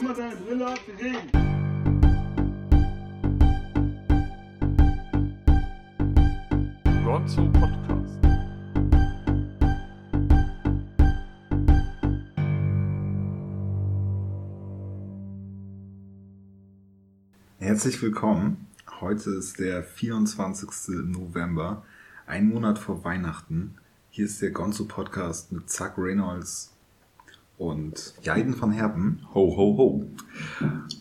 Nimm mal deine Brille ab, wir reden. Gonzo Podcast. Herzlich willkommen. Heute ist der 24. November, ein Monat vor Weihnachten. Hier ist der Gonzo Podcast mit Zack Reynolds und Jaiden von Herben. Ho, ho, ho.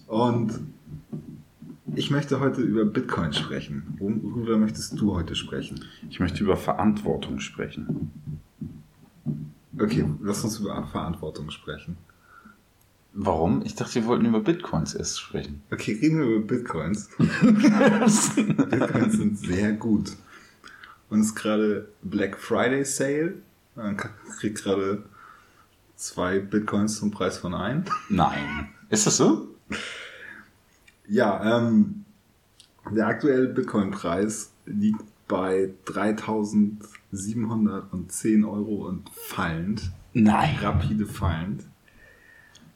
Und ich möchte heute über Bitcoin sprechen. Worüber möchtest du heute sprechen? Ich möchte über Verantwortung sprechen. Okay, lass uns über Verantwortung sprechen. Warum? Ich dachte, wir wollten über Bitcoins erst sprechen. Okay, reden wir über Bitcoins. Bitcoins sind sehr gut. Und es ist gerade Black Friday Sale. Man kriegt gerade zwei Bitcoins zum Preis von einem. Nein. Ist das so? Ja, ähm, der aktuelle Bitcoin-Preis liegt bei 3.710 Euro und fallend. Nein. Rapide fallend.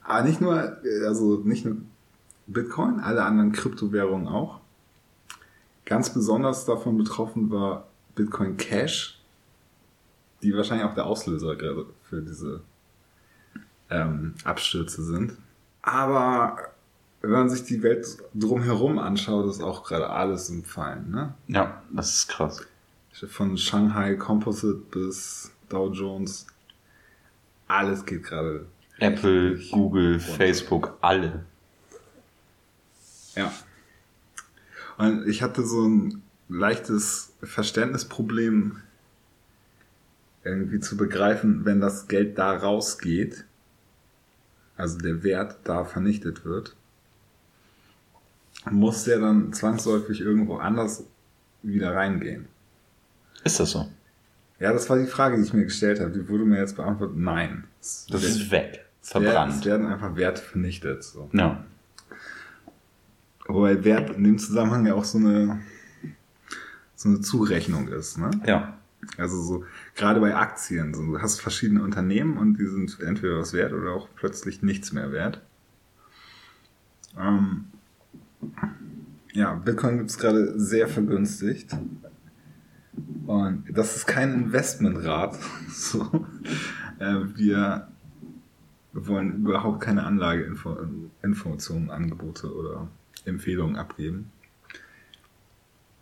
Aber nicht nur, also nicht nur Bitcoin, alle anderen Kryptowährungen auch. Ganz besonders davon betroffen war Bitcoin Cash, die wahrscheinlich auch der Auslöser gerade für diese ähm, Abstürze sind. Aber wenn man sich die Welt drumherum anschaut, ist auch gerade alles im Fallen. Ne? Ja, das ist krass. Von Shanghai Composite bis Dow Jones, alles geht gerade. Apple, Google, Facebook, alle. Ja. Und ich hatte so ein leichtes Verständnisproblem irgendwie zu begreifen, wenn das Geld da rausgeht, also der Wert da vernichtet wird, muss der dann zwangsläufig irgendwo anders wieder reingehen. Ist das so? Ja, das war die Frage, die ich mir gestellt habe. Die wurde mir jetzt beantwortet. Nein. Das ist weg. Verbrannt. es werden einfach Werte vernichtet. So. Ja. Wobei Wert in dem Zusammenhang ja auch so eine, so eine Zurechnung ist. Ne? Ja. Also so, gerade bei Aktien, so, du hast verschiedene Unternehmen und die sind entweder was wert oder auch plötzlich nichts mehr wert. Ähm, ja, Bitcoin gibt's gerade sehr vergünstigt. Und das ist kein Investmentrat. So. Äh, wir wollen überhaupt keine Anlageinformationen, Angebote oder Empfehlungen abgeben.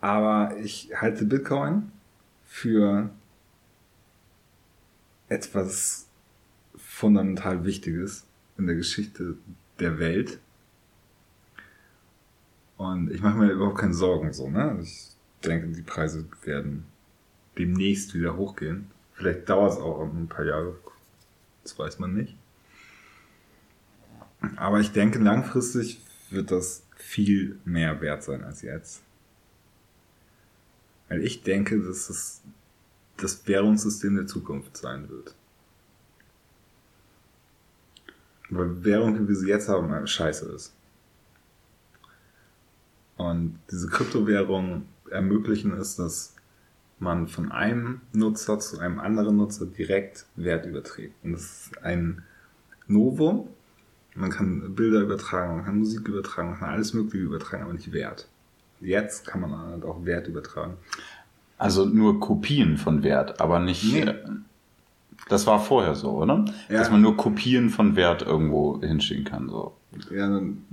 Aber ich halte Bitcoin für etwas fundamental Wichtiges in der Geschichte der Welt. Und ich mache mir überhaupt keine Sorgen so, ne? Ich denke, die Preise werden demnächst wieder hochgehen. Vielleicht dauert es auch ein paar Jahre. Das weiß man nicht. Aber ich denke, langfristig wird das viel mehr wert sein als jetzt. Weil ich denke, dass es das Währungssystem der Zukunft sein wird. Weil Währung, wie wir sie jetzt haben, scheiße ist. Und diese Kryptowährungen ermöglichen es, dass man von einem Nutzer zu einem anderen Nutzer direkt Wert überträgt. Und das ist ein Novum. Man kann Bilder übertragen, man kann Musik übertragen, man kann alles Mögliche übertragen, aber nicht Wert. Jetzt kann man halt auch Wert übertragen. Also nur Kopien von Wert, aber nicht. Nee. äh, Das war vorher so, oder? Ja. Dass man nur Kopien von Wert irgendwo hinschicken kann. So. Ja, dann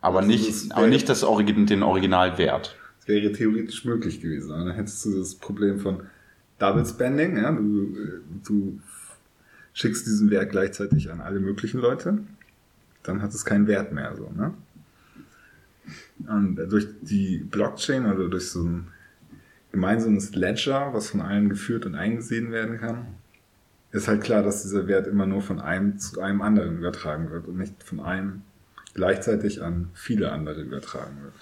Aber nicht, aber nicht das Origin, den Originalwert. Das wäre theoretisch möglich gewesen. Dann hättest du das Problem von Double Spending. Ja? Du, du schickst diesen Wert gleichzeitig an alle möglichen Leute. Dann hat es keinen Wert mehr. So, ne? Und durch die Blockchain oder durch so ein gemeinsames Ledger, was von allen geführt und eingesehen werden kann, ist halt klar, dass dieser Wert immer nur von einem zu einem anderen übertragen wird und nicht von einem gleichzeitig an viele andere übertragen wird.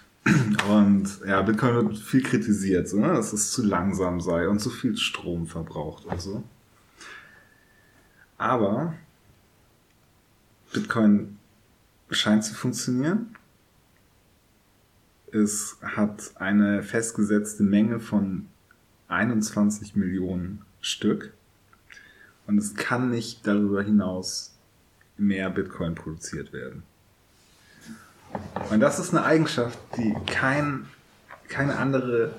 Und ja, Bitcoin wird viel kritisiert, so, ne? dass es zu langsam sei und zu viel Strom verbraucht und so. Aber Bitcoin scheint zu funktionieren. Es hat eine festgesetzte Menge von 21 Millionen Stück. Und es kann nicht darüber hinaus mehr Bitcoin produziert werden. Und das ist eine Eigenschaft, die kein, keine andere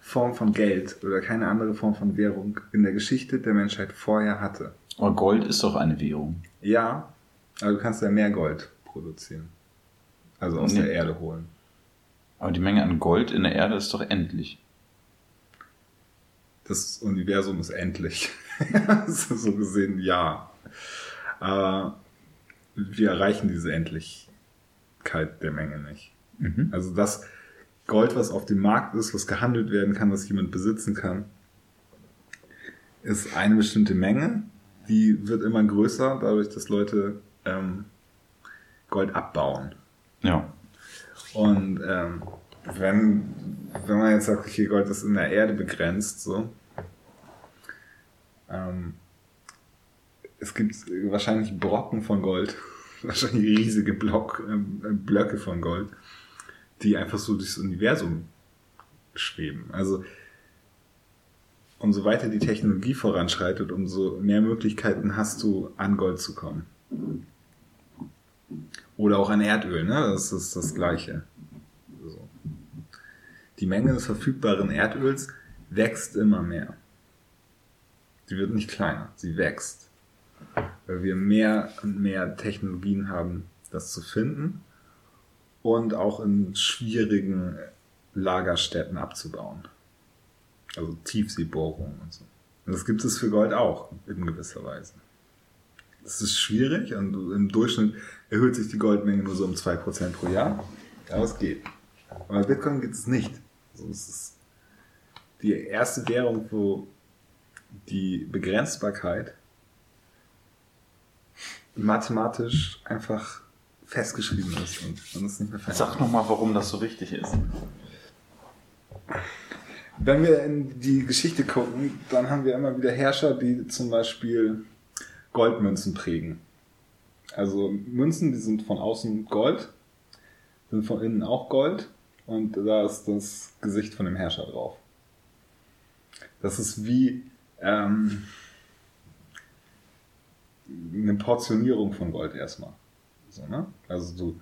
Form von Geld oder keine andere Form von Währung in der Geschichte der Menschheit vorher hatte. Aber Gold ist doch eine Währung. Ja, aber du kannst ja mehr Gold produzieren. Also aus Nee. der Erde holen. Aber die Menge an Gold in der Erde ist doch endlich. Das Universum ist endlich. so gesehen, ja. Aber wir erreichen diese Endlichkeit der Menge nicht. Also das Gold, was auf dem Markt ist, was gehandelt werden kann, was jemand besitzen kann, ist eine bestimmte Menge. Die wird immer größer, dadurch, dass Leute ähm, Gold abbauen. Ja. Und ähm, wenn, wenn man jetzt sagt, okay, Gold ist in der Erde begrenzt, so, ähm, es gibt wahrscheinlich Brocken von Gold, wahrscheinlich riesige Block, äh, Blöcke von Gold, die einfach so durchs Universum schweben. Also umso weiter die Technologie voranschreitet, umso mehr Möglichkeiten hast du, an Gold zu kommen. Oder auch an Erdöl, ne? Das ist das Gleiche. So. Die Menge des verfügbaren Erdöls wächst immer mehr. Sie wird nicht kleiner, sie wächst. Weil wir mehr und mehr Technologien haben, das zu finden und auch in schwierigen Lagerstätten abzubauen. Also Tiefseebohrungen und so. Und das gibt es für Gold auch in gewisser Weise. Das ist schwierig und im Durchschnitt erhöht sich die Goldmenge nur so um 2% pro Jahr. Aber es geht. Aber bei Bitcoin geht es nicht. Also es ist die erste Währung, wo die Begrenzbarkeit mathematisch einfach festgeschrieben ist und man es nicht mehr verändert. Sag nochmal, warum das so wichtig ist. Wenn wir in die Geschichte gucken, dann haben wir immer wieder Herrscher, die zum Beispiel Goldmünzen prägen. Also Münzen, die sind von außen Gold, sind von innen auch Gold und da ist das Gesicht von dem Herrscher drauf. Das ist wie ähm, eine Portionierung von Gold erstmal. So, ne? Also du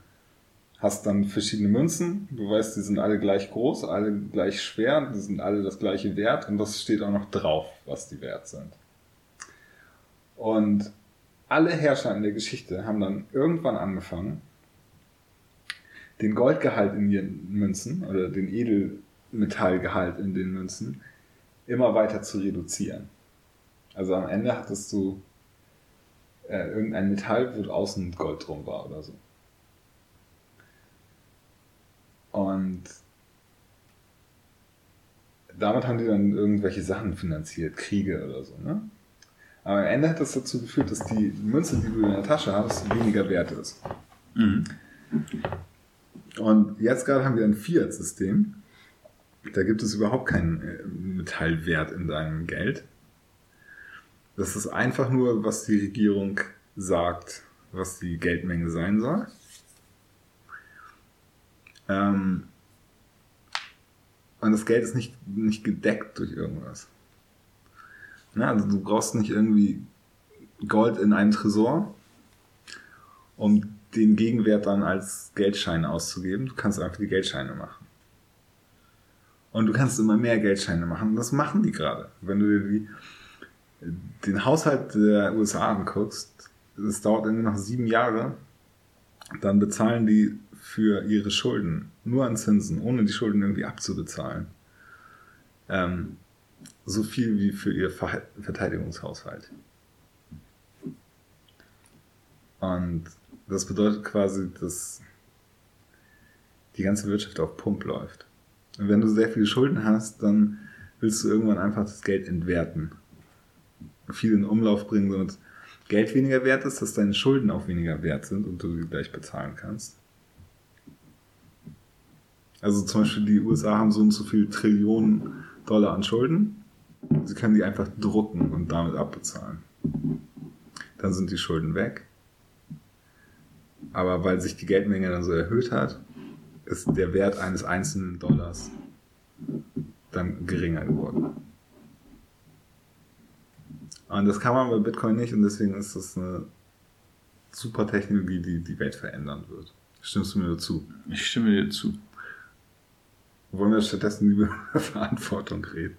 hast dann verschiedene Münzen, du weißt, die sind alle gleich groß, alle gleich schwer, die sind alle das gleiche Wert und das steht auch noch drauf, was die wert sind. Und alle Herrscher in der Geschichte haben dann irgendwann angefangen, den Goldgehalt in ihren Münzen oder den Edelmetallgehalt in den Münzen immer weiter zu reduzieren. Also am Ende hattest du äh, irgendein Metall, wo außen Gold drum war oder so. Und damit haben die dann irgendwelche Sachen finanziert, Kriege oder so. Ne? Aber am Ende hat das dazu geführt, dass die Münze, die du in der Tasche hast, weniger wert ist. Mhm. Und jetzt gerade haben wir ein Fiat-System. Da gibt es überhaupt keinen äh, Metallwert in deinem Geld. Das ist einfach nur, was die Regierung sagt, was die Geldmenge sein soll. Ähm, und das Geld ist nicht, nicht gedeckt durch irgendwas. Na, also du brauchst nicht irgendwie Gold in einem Tresor, um den Gegenwert dann als Geldscheine auszugeben. Du kannst einfach die Geldscheine machen. Und du kannst immer mehr Geldscheine machen. Und das machen die gerade. Wenn du dir die, den Haushalt der USA anguckst, es dauert irgendwie noch sieben Jahre, dann bezahlen die für ihre Schulden nur an Zinsen, ohne die Schulden irgendwie abzubezahlen. Ähm, so viel wie für ihr Ver Verteidigungshaushalt. Und das bedeutet quasi, dass die ganze Wirtschaft auf Pump läuft. Und wenn du sehr viele Schulden hast, dann willst du irgendwann einfach das Geld entwerten. Viel in Umlauf bringen, damit Geld weniger wert ist, dass deine Schulden auch weniger wert sind und du sie gleich bezahlen kannst. Also zum Beispiel die USA haben so und so viel Trillionen Dollar an Schulden. Sie können die einfach drucken und damit abbezahlen. Dann sind die Schulden weg. Aber weil sich die Geldmenge dann so erhöht hat, ist der Wert eines einzelnen Dollars dann geringer geworden. Und das kann man bei Bitcoin nicht und deswegen ist das eine super Technologie, die die Welt verändern wird. Stimmst du mir dazu? Ich stimme dir zu. Wollen wir stattdessen über Verantwortung reden?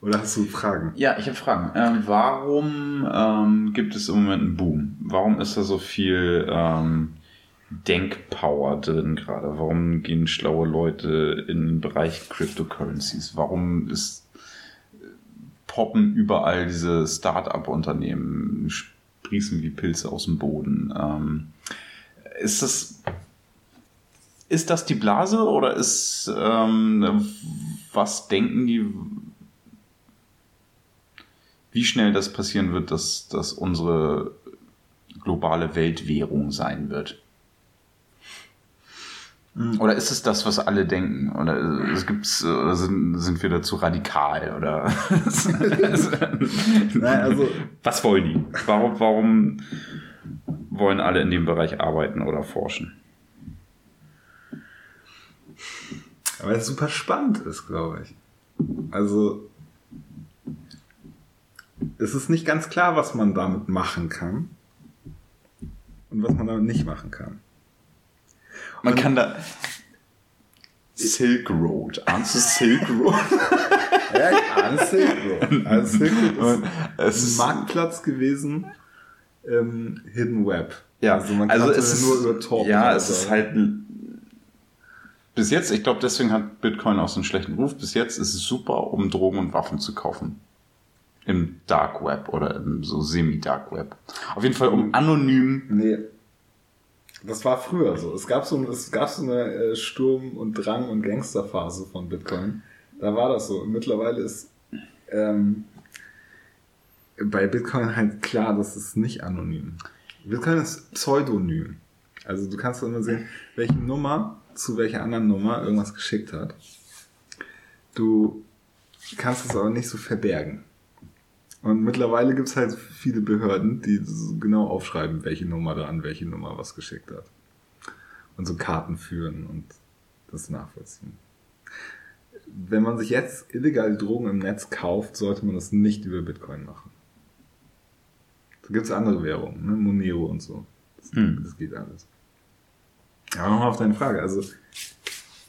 Oder hast du Fragen? Ja, ich habe Fragen. Ähm, warum ähm, gibt es im Moment einen Boom? Warum ist da so viel ähm, Denkpower drin gerade? Warum gehen schlaue Leute in den Bereich Cryptocurrencies? Warum ist poppen überall diese Start-up-Unternehmen, sprießen wie Pilze aus dem Boden? Ähm, ist das ist das die Blase oder ist ähm, was denken die, wie schnell das passieren wird, dass das unsere globale Weltwährung sein wird? Oder ist es das, was alle denken? Oder es gibt's, oder sind, sind wir dazu radikal? Oder Nein, also was wollen die? Warum, warum wollen alle in dem Bereich arbeiten oder forschen? Weil es super spannend ist, glaube ich. Also, es ist nicht ganz klar, was man damit machen kann und was man damit nicht machen kann. Man kann da Silk Road. Ahnst du Silk Road? Ja, an Silk Road. Also Silk Road Es ist ist- ein Marktplatz gewesen im Hidden Web. Ja, also man also kannte es ist, nur über Tor. ja, es ist halt bis jetzt, ich glaube, deswegen hat Bitcoin auch so einen schlechten Ruf. Bis jetzt ist es super, um Drogen und Waffen zu kaufen. Im Dark Web oder im so Semi-Dark Web. Auf jeden Fall, um anonym. Nee. Das war früher so. Es gab so, es gab so eine äh, Sturm- und Drang- und Gangsterphase von Bitcoin. Da war das so. Mittlerweile ist ähm, bei Bitcoin halt klar, das ist nicht anonym. Bitcoin ist pseudonym. Also du kannst immer sehen, welche Nummer zu welcher anderen Nummer irgendwas geschickt hat. Du kannst es aber nicht so verbergen. Und mittlerweile gibt es halt viele Behörden, die so genau aufschreiben, welche Nummer da an welche Nummer was geschickt hat. Und so Karten führen und das nachvollziehen. Wenn man sich jetzt illegale Drogen im Netz kauft, sollte man das nicht über Bitcoin machen. Da gibt es andere Währungen, ne? Monero und so. Das, Hm. das geht alles. Aber nochmal auf deine Frage. Also,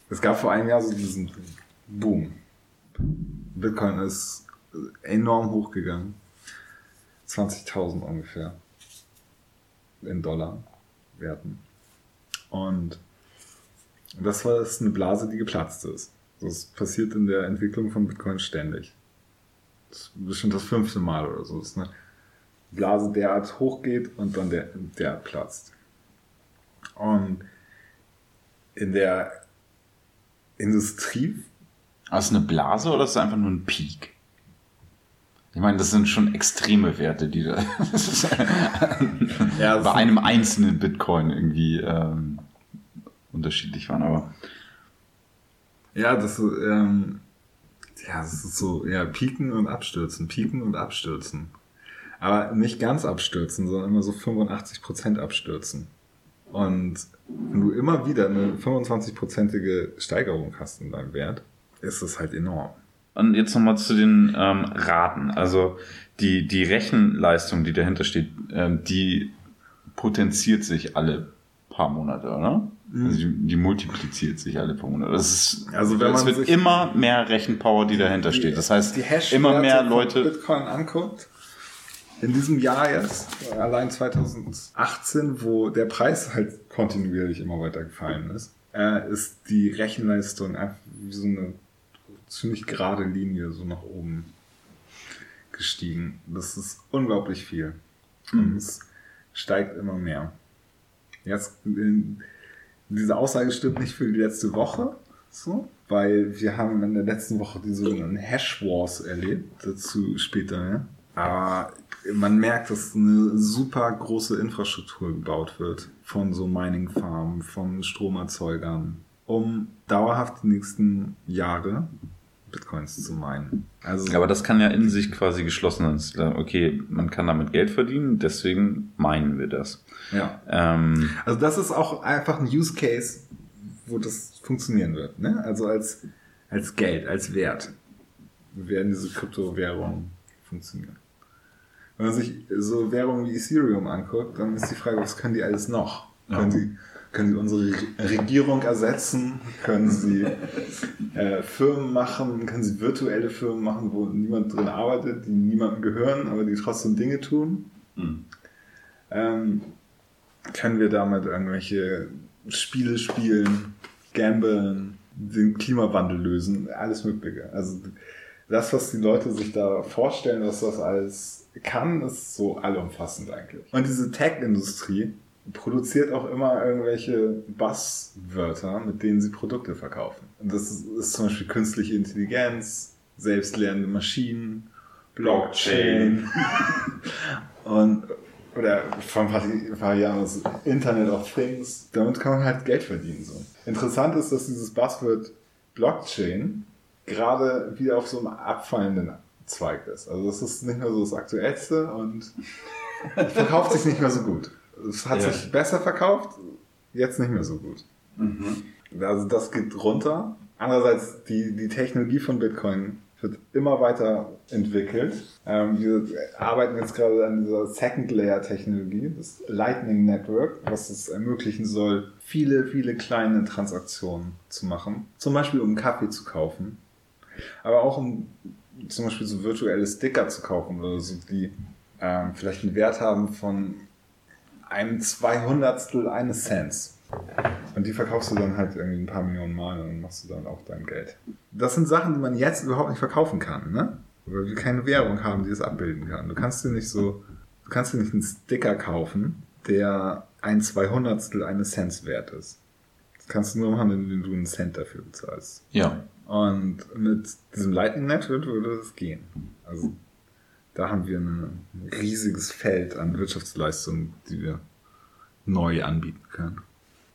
es gab vor einem Jahr so diesen Boom. Bitcoin ist enorm hochgegangen. 20.000 ungefähr. In Dollar Werten. Und das war das eine Blase, die geplatzt ist. Das passiert in der Entwicklung von Bitcoin ständig. Das ist bestimmt das fünfte Mal oder so. Das ist eine Blase derart hochgeht und dann der, derart platzt. Und in der Industrie es eine Blase oder ist es einfach nur ein Peak? Ich meine, das sind schon extreme Werte, die da Ja, bei einem einzelnen Bitcoin irgendwie ähm, unterschiedlich waren. Aber Ja, das, ähm, ja, das ist so, ja, pieken und abstürzen, pieken und abstürzen. Aber nicht ganz abstürzen, sondern immer so 85% abstürzen. Und wenn du immer wieder eine 25-prozentige Steigerung hast in deinem Wert, ist das halt enorm. Und jetzt nochmal zu den ähm, Raten. Also die, die Rechenleistung, die dahinter steht, ähm, die potenziert sich alle paar Monate, oder? Also die, die multipliziert sich alle paar Monate. Das ist, Also wenn es man wird sich- immer mehr Rechenpower, die dahinter steht. Das heißt, die immer mehr Leute. Bitcoin anguckt, in diesem Jahr jetzt, allein 2018, wo der Preis halt kontinuierlich immer weiter gefallen ist, äh, ist die Rechenleistung einfach wie so eine ziemlich gerade Linie so nach oben gestiegen. Das ist unglaublich viel. Und es steigt immer mehr. Jetzt, diese Aussage stimmt nicht für die letzte Woche, so, weil wir haben in der letzten Woche die sogenannten Hash Wars erlebt, dazu später mehr. Aber man merkt, dass eine super große Infrastruktur gebaut wird von so Mining Farmen, von Stromerzeugern, um dauerhaft die nächsten Jahre Bitcoins zu meinen. Also Aber das kann ja in sich quasi geschlossen sein. Okay, man kann damit Geld verdienen, deswegen meinen wir das. ja. Ähm, Also das ist auch einfach ein Use Case, wo das funktionieren wird. Ne? Also als, als Geld, als Wert werden diese Kryptowährungen funktionieren. Wenn man sich so Währungen wie Ethereum anguckt, dann ist die Frage, was können die alles noch? Ja. Können, sie, können sie unsere Regierung ersetzen? Können sie äh, Firmen machen? Können sie virtuelle Firmen machen, wo niemand drin arbeitet, die niemandem gehören, aber die trotzdem Dinge tun? Mhm. Ähm, können wir damit irgendwelche Spiele spielen, gamblen, den Klimawandel lösen, alles Mögliche. Also das, was die Leute sich da vorstellen, dass das alles kann, ist so allumfassend eigentlich. Und diese Tech-Industrie produziert auch immer irgendwelche Buzzwörter, mit denen sie Produkte verkaufen. Und das ist, ist zum Beispiel künstliche Intelligenz, selbstlernende Maschinen, Blockchain und oder von ein paar Jahren das Internet of Things. Damit kann man halt Geld verdienen. So. Interessant ist, dass dieses Buzzword Blockchain gerade wieder auf so einem abfallenden Zweig ist. Also das ist nicht mehr so das Aktuellste und verkauft sich nicht mehr so gut. Es hat ja. sich besser verkauft, jetzt nicht mehr so gut. Mhm. Also das geht runter. Andererseits die, die Technologie von Bitcoin wird immer weiter entwickelt. Ähm, wir arbeiten jetzt gerade an dieser Second Layer Technologie, das Lightning Network, was es ermöglichen soll, viele, viele kleine Transaktionen zu machen. Zum Beispiel um Kaffee zu kaufen, aber auch um zum Beispiel so virtuelle Sticker zu kaufen oder so, die ähm, vielleicht einen Wert haben von einem Zweihundertstel eines Cents. Und die verkaufst du dann halt irgendwie ein paar Millionen Mal und dann machst du dann auch dein Geld. Das sind Sachen, die man jetzt überhaupt nicht verkaufen kann, ne? Weil wir keine Währung haben, die das abbilden kann. Du kannst dir nicht so, du kannst dir nicht einen Sticker kaufen, der ein Zweihundertstel eines Cents wert ist. Das kannst du nur machen, wenn du einen Cent dafür bezahlst. Ja. Und mit diesem Lightning Network würde das gehen. Also da haben wir ein riesiges Feld an Wirtschaftsleistungen, die wir neu anbieten können.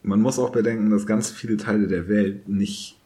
Man muss auch bedenken, dass ganz viele Teile der Welt nicht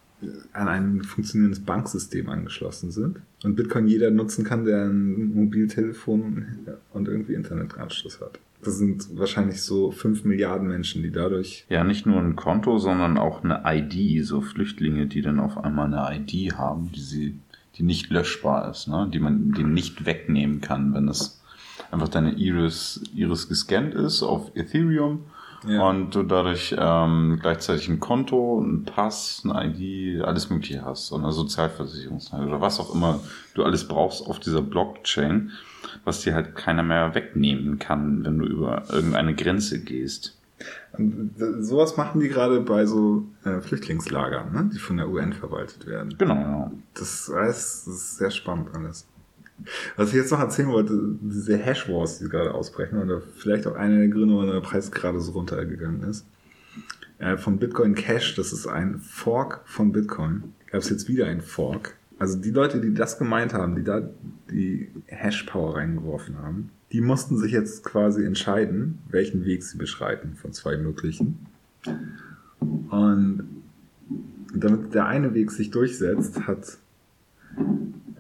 an ein funktionierendes Banksystem angeschlossen sind und Bitcoin jeder nutzen kann, der ein Mobiltelefon und irgendwie Internetanschluss hat. Das sind wahrscheinlich so fünf Milliarden Menschen, die dadurch. Ja, nicht nur ein Konto, sondern auch eine ID, so Flüchtlinge, die dann auf einmal eine ID haben, die sie, die nicht löschbar ist, ne? die man die nicht wegnehmen kann, wenn es einfach deine Iris, Iris gescannt ist auf Ethereum ja. und du dadurch ähm, gleichzeitig ein Konto, ein Pass, eine ID, alles Mögliche hast, und eine Sozialversicherungsnummer oder was auch immer du alles brauchst auf dieser Blockchain, was dir halt keiner mehr wegnehmen kann, wenn du über irgendeine Grenze gehst. Und sowas machen die gerade bei so äh, Flüchtlingslagern, ne? die von der UN verwaltet werden. Genau, ja. Das, heißt, das ist sehr spannend alles. Was ich jetzt noch erzählen wollte, diese Hash Wars, die gerade ausbrechen, oder vielleicht auch einer der Gründe, warum der Preis gerade so runtergegangen ist. Äh, von Bitcoin Cash, das ist ein Fork von Bitcoin. Gab es jetzt wieder ein Fork. Also die Leute, die das gemeint haben, die da die Hash Power reingeworfen haben, die mussten sich jetzt quasi entscheiden, welchen Weg sie beschreiten von zwei möglichen. Und damit der eine Weg sich durchsetzt, hat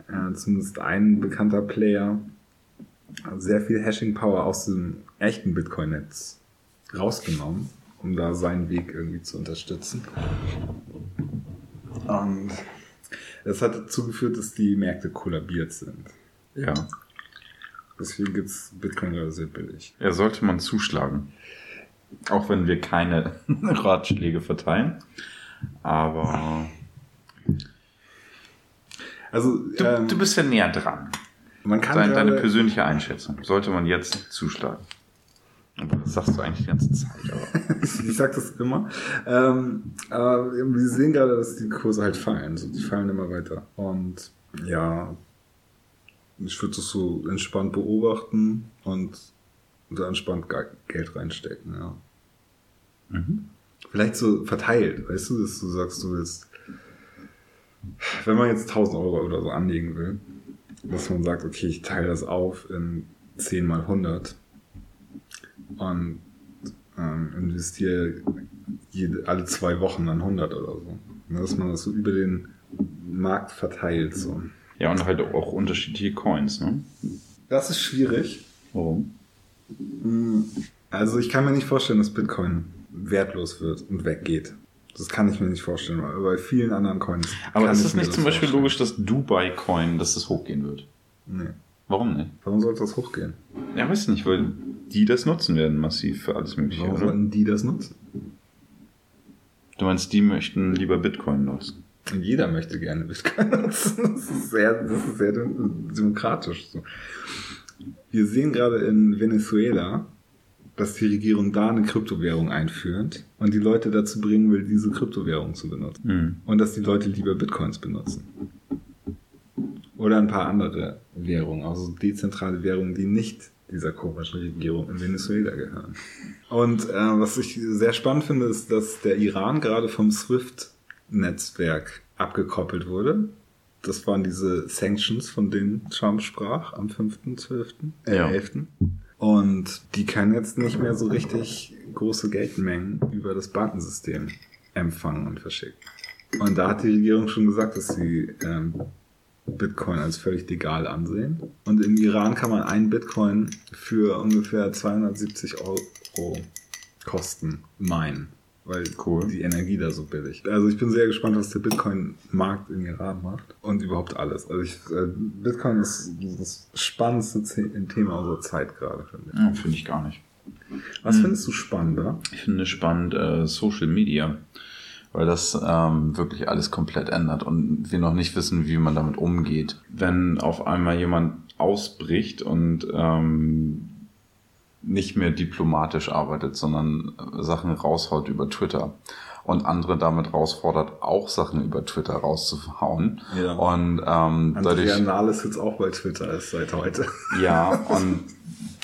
äh, zumindest ein bekannter Player sehr viel Hashing Power aus dem echten Bitcoin-Netz rausgenommen, um da seinen Weg irgendwie zu unterstützen. Und das hat dazu geführt, dass die Märkte kollabiert sind. Ja. Deswegen gibt es Bitcoin gerade sehr billig. Ja, sollte man zuschlagen. Auch wenn wir keine Ratschläge verteilen. Aber also, du, ähm, du bist ja näher dran. Man kann Deine, deine persönliche Einschätzung. Sollte man jetzt zuschlagen? Aber das sagst du eigentlich die ganze Zeit. Aber. ich sag das immer. Ähm, aber wir sehen gerade, dass die Kurse halt fallen. So, die fallen immer weiter. Und ja, ich würde das so entspannt beobachten und so entspannt Geld reinstecken, ja. Mhm. Vielleicht so verteilt, weißt du, dass du sagst, du willst wenn man jetzt 1000 Euro oder so anlegen will, dass man sagt, okay, ich teile das auf in 10 mal 100 und ähm, investiere jede, alle zwei Wochen dann 100 oder so. Dass man das so über den Markt verteilt. So. Ja, und halt auch unterschiedliche Coins, ne? Das ist schwierig. Warum? Hm, also ich kann mir nicht vorstellen, dass Bitcoin wertlos wird und weggeht. Das kann ich mir nicht vorstellen, weil bei vielen anderen Coins. Aber ist es nicht zum Beispiel vorstellen. logisch, dass Dubai Coin, dass das hochgehen wird? Nee. Warum nicht? Warum sollte das hochgehen? Ja, weiß nicht, weil die das nutzen werden, massiv für alles Mögliche. Warum Oder? sollten die das nutzen? Du meinst, die möchten lieber Bitcoin nutzen? Jeder möchte gerne Bitcoin nutzen. Das ist sehr, das ist sehr demokratisch. So. Wir sehen gerade in Venezuela, dass die Regierung da eine Kryptowährung einführt und die Leute dazu bringen will, diese Kryptowährung zu benutzen. Hm. Und dass die Leute lieber Bitcoins benutzen. Oder ein paar andere Währungen, also dezentrale Währungen, die nicht dieser komischen Regierung in Venezuela gehören. Und äh, was ich sehr spannend finde, ist, dass der Iran gerade vom SWIFT-Netzwerk abgekoppelt wurde. Das waren diese Sanctions, von denen Trump sprach am 5.12., äh, Ja. 11. Und die können jetzt nicht mehr so richtig große Geldmengen über das Bankensystem empfangen und verschicken. Und da hat die Regierung schon gesagt, dass sie ähm, Bitcoin als völlig legal ansehen. Und im Iran kann man einen Bitcoin für ungefähr 270 Euro kosten meinen, weil Cool. die Energie da so billig. Also ich bin sehr gespannt, was der Bitcoin-Markt im Iran macht und überhaupt alles. Also ich, äh, Bitcoin ist das spannendste The- Thema unserer Zeit gerade, finde ich. Ja, finde ich gar nicht. Was findest du spannender? Ich finde spannend äh, Social Media, weil das ähm, wirklich alles komplett ändert und wir noch nicht wissen, wie man damit umgeht. Wenn auf einmal jemand ausbricht und ähm, nicht mehr diplomatisch arbeitet, sondern äh, Sachen raushaut über Twitter und andere damit herausfordert, auch Sachen über Twitter rauszuhauen. Ja. Und ähm, dadurch Andrea Nahles jetzt auch bei Twitter ist seit heute. ja, und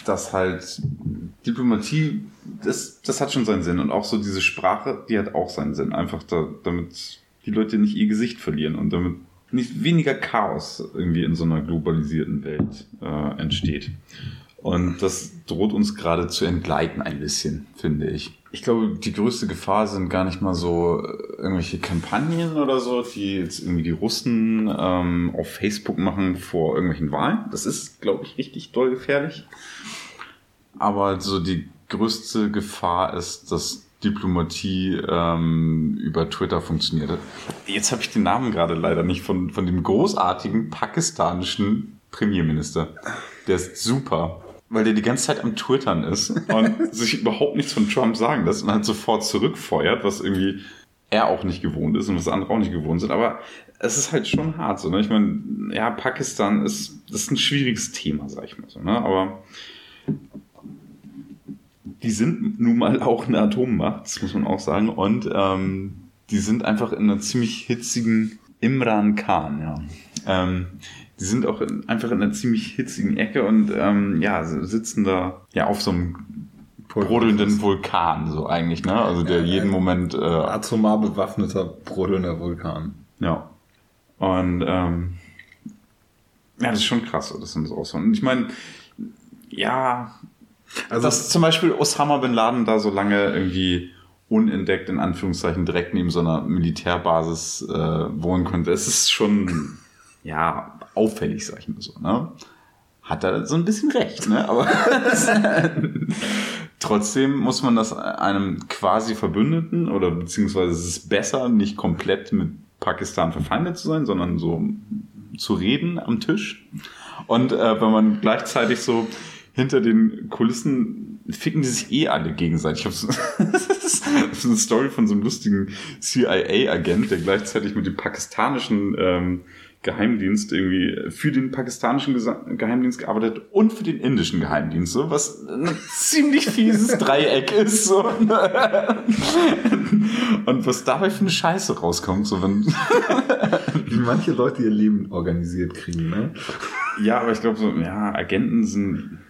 das halt Diplomatie, das, das hat schon seinen Sinn. Und auch so diese Sprache, die hat auch seinen Sinn. Einfach da, damit die Leute nicht ihr Gesicht verlieren und damit nicht weniger Chaos irgendwie in so einer globalisierten Welt äh, entsteht. Und das droht uns gerade zu entgleiten ein bisschen, finde ich. Ich glaube, die größte Gefahr sind gar nicht mal so äh, irgendwelche Kampagnen oder so, die jetzt irgendwie die Russen ähm, auf Facebook machen vor irgendwelchen Wahlen. Das ist, glaube ich, richtig doll gefährlich. Aber so die größte Gefahr ist, dass Diplomatie ähm, über Twitter funktioniert. Jetzt habe ich den Namen gerade leider nicht von, von dem großartigen pakistanischen Premierminister. Der ist super, weil der die ganze Zeit am Twittern ist und sich überhaupt nichts von Trump sagen lässt und halt sofort zurückfeuert, was irgendwie er auch nicht gewohnt ist und was andere auch nicht gewohnt sind. Aber es ist halt schon hart so. Ne? Ich meine, ja, Pakistan ist, ist ein schwieriges Thema, sag ich mal so. Ne? Aber die sind nun mal auch eine Atommacht, das muss man auch sagen. Und ähm, die sind einfach in einer ziemlich hitzigen Imran Khan, ja. Ähm, die sind auch in, einfach in einer ziemlich hitzigen Ecke und ähm, ja, sitzen da ja auf so einem brodelnden Vulkan, so eigentlich, ne? Also der Ja, jeden. Moment äh, Atomar bewaffneter, brodelnder Vulkan. ja. Und ähm, ja, das ist schon krass, das sind so aus. Und ich meine, ja, Also dass zum Beispiel Osama bin Laden da so lange irgendwie unentdeckt, in Anführungszeichen, direkt neben so einer Militärbasis äh, wohnen konnte, es ist schon, ja, auffällig, sag ich mal so, ne? Hat er so ein bisschen recht, ne? Aber trotzdem muss man das einem quasi Verbündeten oder beziehungsweise es ist besser, nicht komplett mit Pakistan verfeindet zu sein, sondern so zu reden am Tisch. Und äh, wenn man gleichzeitig so hinter den Kulissen ficken die sich eh alle gegenseitig. Ich habe so, eine Story von so einem lustigen CIA-Agent, der gleichzeitig mit dem pakistanischen ähm, Geheimdienst irgendwie für den pakistanischen Geheimdienst gearbeitet und für den indischen Geheimdienst, so was ein ziemlich fieses Dreieck ist. So. Und was dabei für eine Scheiße rauskommt, so wenn wie manche Leute ihr Leben organisiert kriegen, ne? Ja, aber ich glaube so, ja, Agenten sind,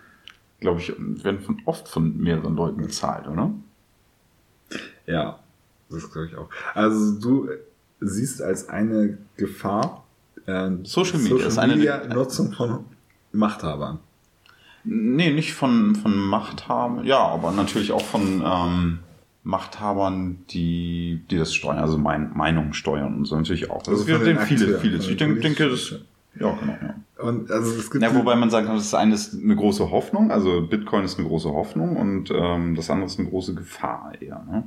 glaube ich, werden von, oft von mehreren Leuten bezahlt, oder? Ja, das glaube ich auch. Also du siehst als eine Gefahr äh, Social Media ist Social eine- Media Nutzung von Machthabern. Nee, nicht von, von Machthabern, ja, aber natürlich auch von ähm, Machthabern, die, die das steuern, also mein, Meinungen steuern und so natürlich auch. Also wir von den denken viele, Akteuren, viele. von Ich den denke, denke das, ja, genau, ja. Und also es gibt Ja, wobei man sagen kann, das eine ist eine große Hoffnung, also Bitcoin ist eine große Hoffnung und ähm, das andere ist eine große Gefahr eher. Ne?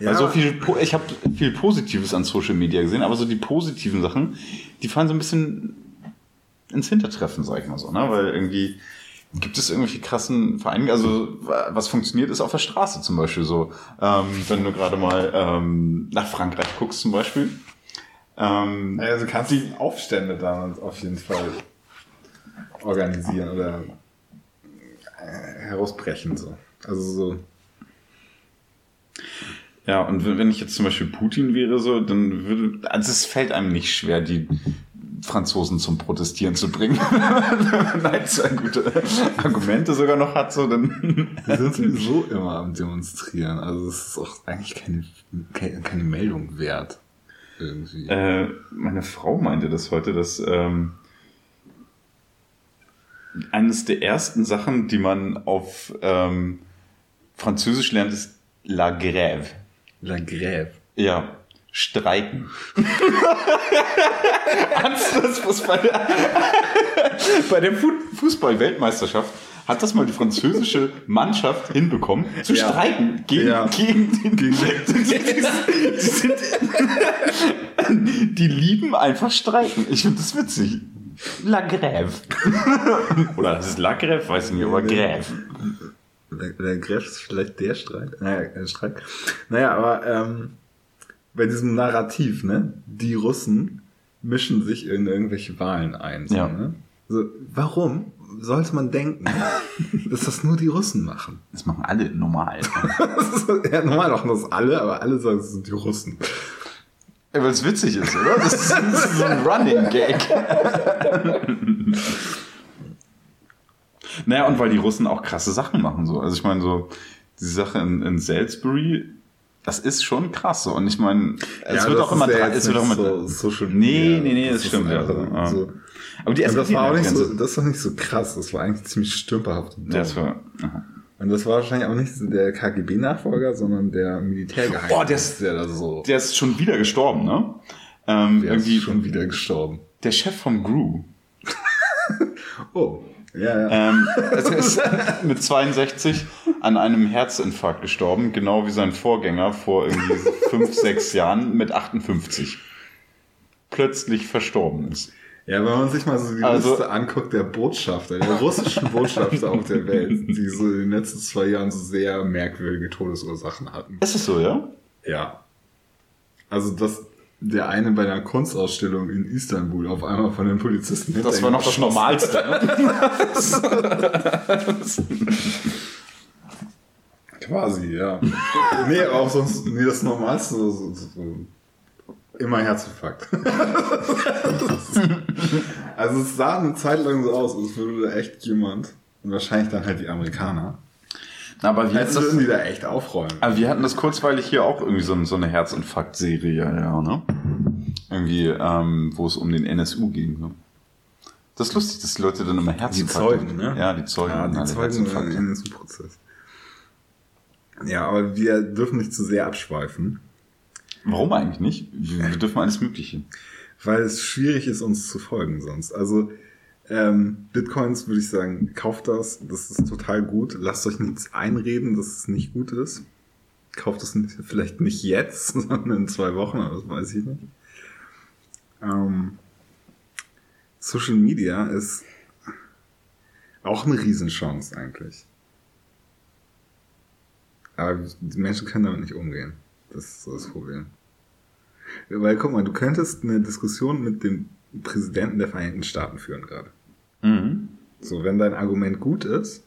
Ja, Weil so viel, ich habe viel Positives an Social Media gesehen, aber so die positiven Sachen, die fallen so ein bisschen ins Hintertreffen, sag ich mal so, ne? Weil irgendwie Gibt es irgendwelche krassen Vereinigungen? Also was funktioniert ist auf der Straße zum Beispiel so. Ähm, wenn du gerade mal ähm, nach Frankreich guckst zum Beispiel. Ähm, also kannst du Aufstände da auf jeden Fall organisieren oder äh, herausbrechen so. Also so. Ja, und wenn ich jetzt zum Beispiel Putin wäre, so, dann würde, also es fällt einem nicht schwer, die Franzosen zum Protestieren zu bringen. Nein, zwei gute Argumente sogar noch hat, so dann. Die sind sowieso immer am Demonstrieren. Also es ist auch eigentlich keine, keine, keine Meldung wert. Irgendwie. Äh, meine Frau meinte das heute, dass ähm, eines der ersten Sachen, die man auf ähm, Französisch lernt, ist La Grève. La Grève. Ja. Streiken. Was bei der, bei der Fußball-Weltmeisterschaft hat das mal die französische Mannschaft hinbekommen, zu ja. streiken gegen, ja. gegen den. Gegen die, die, sind, die lieben einfach streiken. Ich finde das witzig. La Grève. Oder das ist La Grève, weiß ich nicht, aber Grève. La Grève ist vielleicht der Streit. Naja, Streik. Naja, aber ähm, bei diesem Narrativ, ne? Die Russen mischen sich in irgendwelche Wahlen ein. So, ja. ne? so, warum sollte man denken, dass das nur die Russen machen? Das machen alle normal. ja, normal machen das alle, aber alle sagen, es sind die Russen. Ja, weil es witzig ist, oder? Das ist so ein Running Gag. naja, und weil die Russen auch krasse Sachen machen. So. Also ich meine, so die Sache in, in Salisbury, das ist schon krass so. Und ich meine, es ja, wird auch immer, ja es wird auch immer, so, Social Nee, nee, nee, das, das stimmt, ja. So. Aber die das war auch nicht so, das war nicht so krass, das war eigentlich ziemlich stümperhaft. Ja, das war, aha. Und das war wahrscheinlich auch nicht der KGB-Nachfolger, sondern der Militärgeheimnis. Boah, der ist, der, so der ist schon wieder gestorben, ne? Ähm, der irgendwie ist schon wieder gestorben. Der Chef von Gru. oh. Ja, ja. Ähm, er ist mit 62 an einem Herzinfarkt gestorben, genau wie sein Vorgänger vor irgendwie fünf, sechs Jahren mit 58 plötzlich verstorben ist. Ja, wenn man sich mal so die also, Liste anguckt, der Botschafter, der russischen Botschafter auf der Welt, die so in den letzten zwei Jahren so sehr merkwürdige Todesursachen hatten. Ist es so, ja? Ja. Also, dass der eine bei einer Kunstausstellung in Istanbul auf einmal von den Polizisten Das war noch das Normalste. Ne? Quasi, ja. nee, auch sonst, nee, das Normalste, so, so, Immer Herzinfarkt. also es sah eine Zeit lang so aus, als würde da echt jemand, und wahrscheinlich dann halt die Amerikaner, aber wir als würden die da echt aufräumen. Aber wir hatten das kurzweilig hier auch irgendwie so, so eine Herzinfarkt-Serie, ja, ne? Irgendwie, ähm, wo es um den NSU ging. Ne? Das ist lustig, dass die Leute dann immer Herzinfarkt Die Zeugen, ne? Ja, die Zeugen. Ja, die Zeugen im NSU-Prozess. Ja, aber wir dürfen nicht zu sehr abschweifen. Warum eigentlich nicht? Wir dürfen alles Mögliche. Weil es schwierig ist, uns zu folgen sonst. Also ähm, Bitcoins würde ich sagen, kauft das. Das ist total gut. Lasst euch nichts einreden, dass es nicht gut ist. Kauft es vielleicht nicht jetzt, sondern in zwei Wochen, aber das weiß ich nicht. Ähm, Social Media ist auch eine Riesenchance eigentlich. Aber die Menschen können damit nicht umgehen. Das ist so das Problem. Weil guck mal, du könntest eine Diskussion mit dem Präsidenten der Vereinigten Staaten führen gerade. Mhm. So, wenn dein Argument gut ist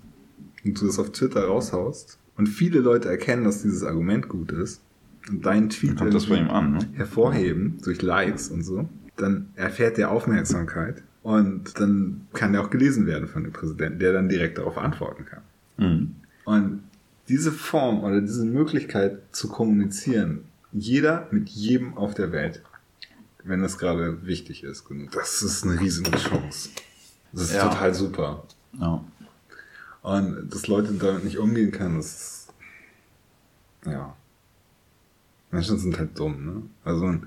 und du das auf Twitter raushaust und viele Leute erkennen, dass dieses Argument gut ist und deinen Tweet an, ne? hervorheben durch Likes und so, dann erfährt der Aufmerksamkeit und dann kann der auch gelesen werden von dem Präsidenten, der dann direkt darauf antworten kann. Mhm. Und diese Form oder diese Möglichkeit zu kommunizieren, jeder mit jedem auf der Welt, wenn das gerade wichtig ist, das ist eine riesige Chance. Das ist ja. total super. Ja. Und dass Leute damit nicht umgehen können, das ist, ja. Menschen sind halt dumm, ne? Also,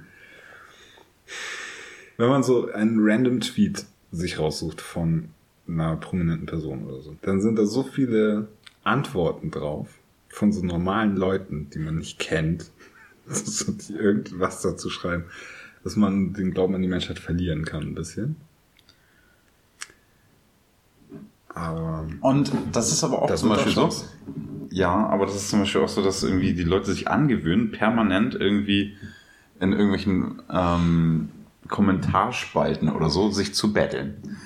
wenn man so einen random Tweet sich raussucht von einer prominenten Person oder so, dann sind da so viele Antworten drauf von so normalen Leuten, die man nicht kennt, die irgendwas dazu schreiben, dass man den Glauben an die Menschheit verlieren kann ein bisschen. Aber Und das ist aber auch Das zum Beispiel so. Ja, aber das ist zum Beispiel auch so, dass irgendwie die Leute sich angewöhnen, permanent irgendwie in irgendwelchen ähm, Kommentarspalten oder so sich zu betteln.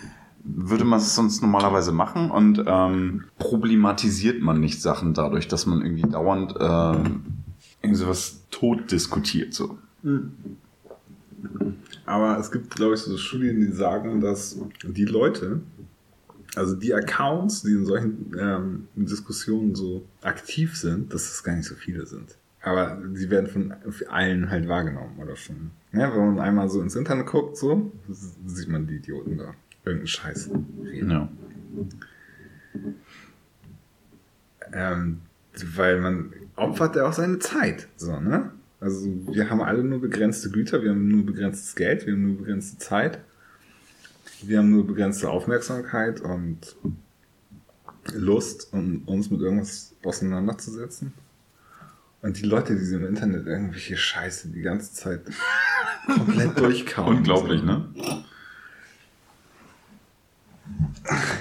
Würde man es sonst normalerweise machen und ähm, problematisiert man nicht Sachen dadurch, dass man irgendwie dauernd ähm, irgendwie sowas tot diskutiert. So. Aber es gibt, glaube ich, so Studien, die sagen, dass die Leute, also die Accounts, die in solchen ähm, Diskussionen so aktiv sind, dass es gar nicht so viele sind. Aber die werden von allen halt wahrgenommen oder schon. Ja, wenn man einmal so ins Internet guckt, so, sieht man die Idioten da. Irgendeinen Scheiß reden. Ja. Ähm, weil man opfert ja auch seine Zeit. So, ne? Also wir haben alle nur begrenzte Güter, wir haben nur begrenztes Geld, wir haben nur begrenzte Zeit, wir haben nur begrenzte Aufmerksamkeit und Lust, um uns mit irgendwas auseinanderzusetzen. Und die Leute, die sie im Internet irgendwelche Scheiße die ganze Zeit komplett durchkauen. Unglaublich, ne?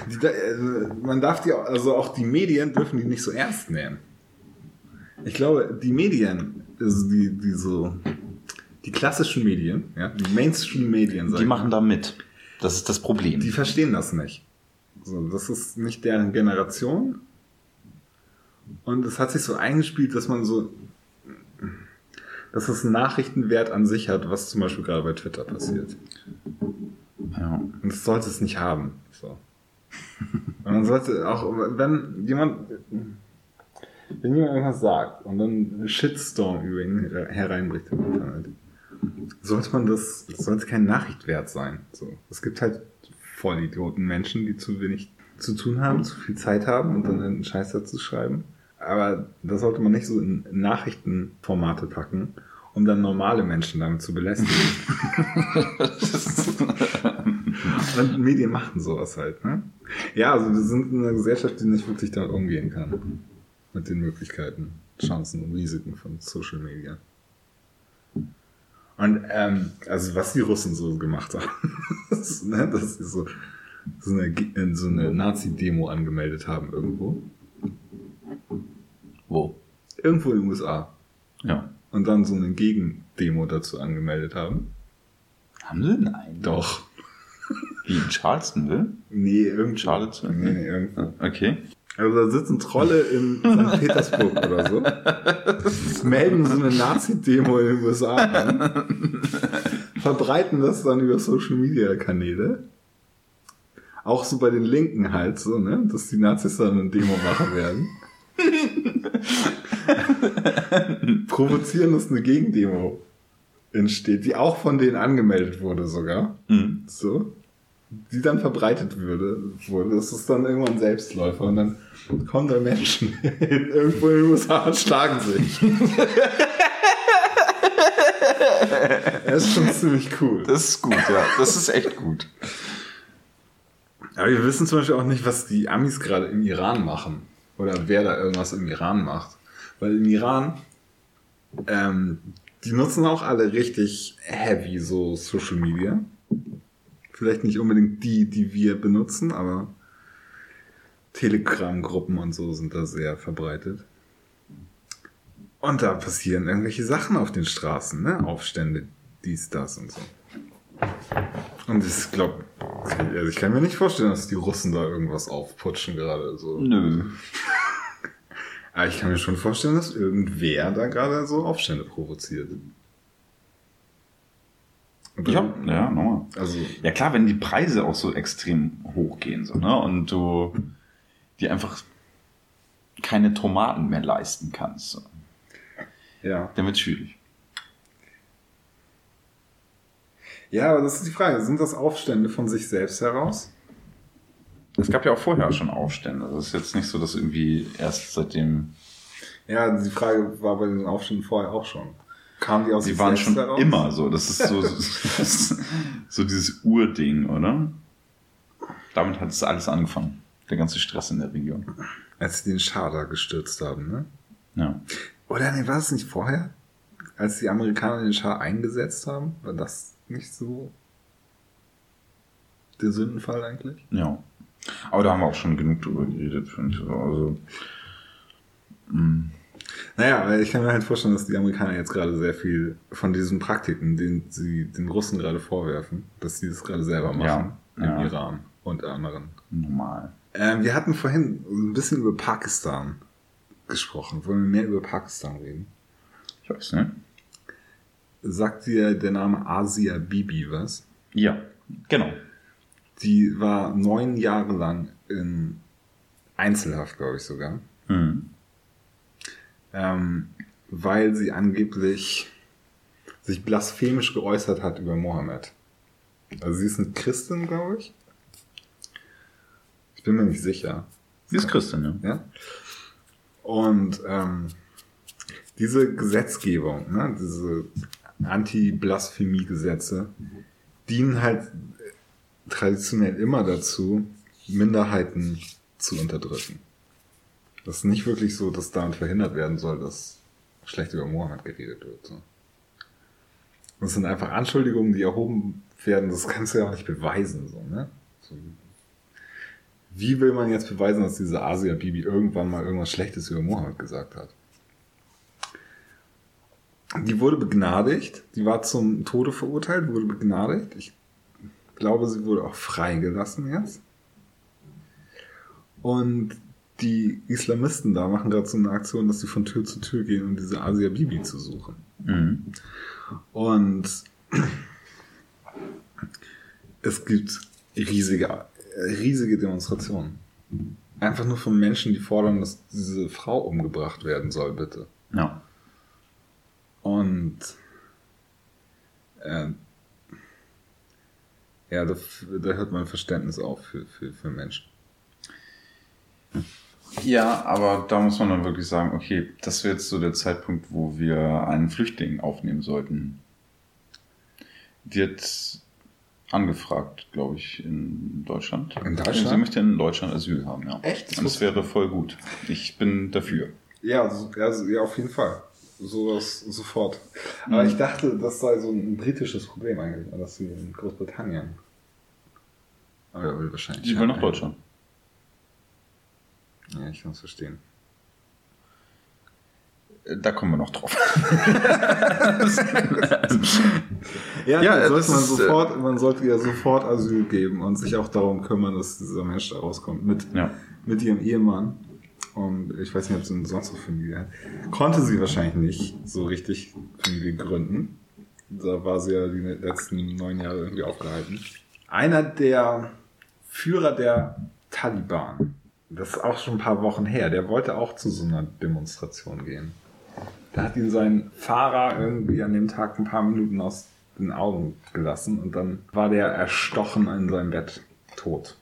Die, also, man darf die, also auch die Medien dürfen die nicht so ernst nehmen. Ich glaube, die Medien, also die, die so, die klassischen Medien, ja, die Mainstream-Medien, Die machen da mit. Das ist das Problem. die verstehen das nicht. So, das ist nicht deren Generation. Und es hat sich so eingespielt, dass man so, dass es einen Nachrichtenwert an sich hat, was zum Beispiel gerade bei Twitter passiert. ja. Und das sollte es nicht haben. So. Und man sollte auch, wenn jemand, wenn jemand irgendwas sagt und dann ein Shitstorm über ihn hereinbricht im Internet, sollte man das, das sollte kein Nachrichtwert sein. So. Es gibt halt Vollidioten Menschen, die zu wenig zu tun haben, zu viel Zeit haben und dann einen Scheiß dazu schreiben. Aber das sollte man nicht so in Nachrichtenformate packen, um dann normale Menschen damit zu belästigen. Und Medien machen sowas halt, ne? Ja, also wir sind in einer Gesellschaft, die nicht wirklich damit umgehen kann. Mit den Möglichkeiten, Chancen und Risiken von Social Media. Und ähm, also was die Russen so gemacht haben, das, ne, dass sie so, so eine, Ge- so eine Nazi-Demo angemeldet haben irgendwo. Wo? Irgendwo in den USA. Ja. Und dann so eine Gegendemo dazu angemeldet haben. Haben sie? Nein. Doch. Wie in Charlestonville? Nee, irgendwo. Charlottesville? Nee, nee, irgendwo. Okay. Also da sitzen Trolle in St. Petersburg oder so, melden so eine Nazi-Demo in den USA an, verbreiten das dann über Social-Media-Kanäle. Auch so bei den Linken halt so, ne? Dass die Nazis dann eine Demo machen werden. Provozieren, dass eine Gegendemo entsteht, die auch von denen angemeldet wurde sogar. Mhm. So. Die dann verbreitet würde, wurde. Das ist dann irgendwann Selbstläufer und dann kommen da Menschen irgendwo in den USA und schlagen sich. das ist schon ziemlich cool. Das ist gut, ja. Das ist echt gut. Aber wir wissen zum Beispiel auch nicht, was die Amis gerade im Iran machen. Oder wer da irgendwas im Iran macht. Weil im Iran, ähm, die nutzen auch alle richtig heavy so Social Media. Vielleicht nicht unbedingt die, die wir benutzen, aber Telegram-Gruppen und so sind da sehr verbreitet. Und da passieren irgendwelche Sachen auf den Straßen, ne? Aufstände, dies, das und so. Und ich glaube, also ich kann mir nicht vorstellen, dass die Russen da irgendwas aufputschen gerade so. Nö. Aber ich kann mir schon vorstellen, dass irgendwer da gerade so Aufstände provoziert. Ja, ja, nochmal. Also, Ja klar, wenn die Preise auch so extrem hochgehen, so, ne? Und du dir einfach keine Tomaten mehr leisten kannst, so, ja. dann wird's schwierig. Ja, aber das ist die Frage. Sind das Aufstände von sich selbst heraus? Es gab ja auch vorher schon Aufstände. Das ist jetzt nicht so, dass irgendwie erst seitdem. Ja, die Frage war bei den Aufständen vorher auch schon. Kamen die aus sich waren schon heraus? immer so. Das ist so, so, so dieses Urding, oder? Damit hat es alles angefangen. Der ganze Stress in der Region. Als sie den Schah da gestürzt haben, ne? Ja. Oder nee, war das nicht vorher? Als die Amerikaner den Schah eingesetzt haben? War das nicht so der Sündenfall eigentlich? Ja. Aber da haben wir auch schon genug drüber geredet. finde ich. Also, Naja, ich kann mir halt vorstellen, dass die Amerikaner jetzt gerade sehr viel von diesen Praktiken, den sie den Russen gerade vorwerfen, dass sie das gerade selber machen Ja, im ja. Iran und anderen. normal. Ähm, wir hatten vorhin ein bisschen über Pakistan gesprochen. Wollen wir mehr über Pakistan reden? Ich weiß nicht. Sagt dir der Name Asia Bibi was? Ja, genau. Die war neun Jahre lang in Einzelhaft, glaube ich sogar. Mhm. Ähm, weil sie angeblich sich blasphemisch geäußert hat über Mohammed. Also sie ist eine Christin, glaube ich. Ich bin mir nicht sicher. Sie ist Christin, ja. Ja? Und ähm, diese Gesetzgebung, ne, diese Anti-Blasphemie-Gesetze, dienen halt traditionell immer dazu, Minderheiten zu unterdrücken. Das ist nicht wirklich so, dass damit verhindert werden soll, dass schlecht über Mohammed geredet wird. Das sind einfach Anschuldigungen, die erhoben werden. Das kannst du ja auch nicht beweisen. So, ne? so, wie will man jetzt beweisen, dass diese Asia-Bibi irgendwann mal irgendwas Schlechtes über Mohammed gesagt hat? Die wurde begnadigt. Die war zum Tode verurteilt, wurde begnadigt. Ich glaube, sie wurde auch freigelassen jetzt. Und die Islamisten da machen gerade so eine Aktion, dass sie von Tür zu Tür gehen, um diese Asia Bibi zu suchen. Mhm. Und es gibt riesige, riesige Demonstrationen. Einfach nur von Menschen, die fordern, dass diese Frau umgebracht werden soll, bitte. Ja. Und äh, ja, da, da hört mein Verständnis auf für, für, für Menschen. Ja, aber da muss man dann wirklich sagen, okay, das wäre jetzt so der Zeitpunkt, wo wir einen Flüchtling aufnehmen sollten. Die hat angefragt, glaube ich, in Deutschland. In Deutschland? Sie möchte in Deutschland Asyl haben, ja. Echt? Und das wäre voll gut. Ich bin dafür. Ja, so, ja, so- ja, auf jeden Fall. Sowas sofort. Aber ich dachte, das sei so ein britisches Problem eigentlich, dass sie in Großbritannien. Aber er will wahrscheinlich. Sie will nach Deutschland. Ja, ich kann es verstehen. Äh, Da kommen wir noch drauf. Ja, Ja, dann sollte das man, äh, sofort, man sollte ihr sofort Asyl geben und sich auch darum kümmern, dass dieser Mensch da rauskommt. Mit, Ja. mit ihrem Ehemann. Und ich weiß nicht, ob sie sonst noch Familie hat. Konnte sie wahrscheinlich nicht so richtig Familie gründen. Da war sie ja die letzten neun Jahre irgendwie aufgehalten. Einer der Führer der Taliban, das ist auch schon ein paar Wochen her, der wollte auch zu so einer Demonstration gehen. Da hat ihn sein Fahrer irgendwie an dem Tag ein paar Minuten aus den Augen gelassen und dann war der erstochen in seinem Bett tot.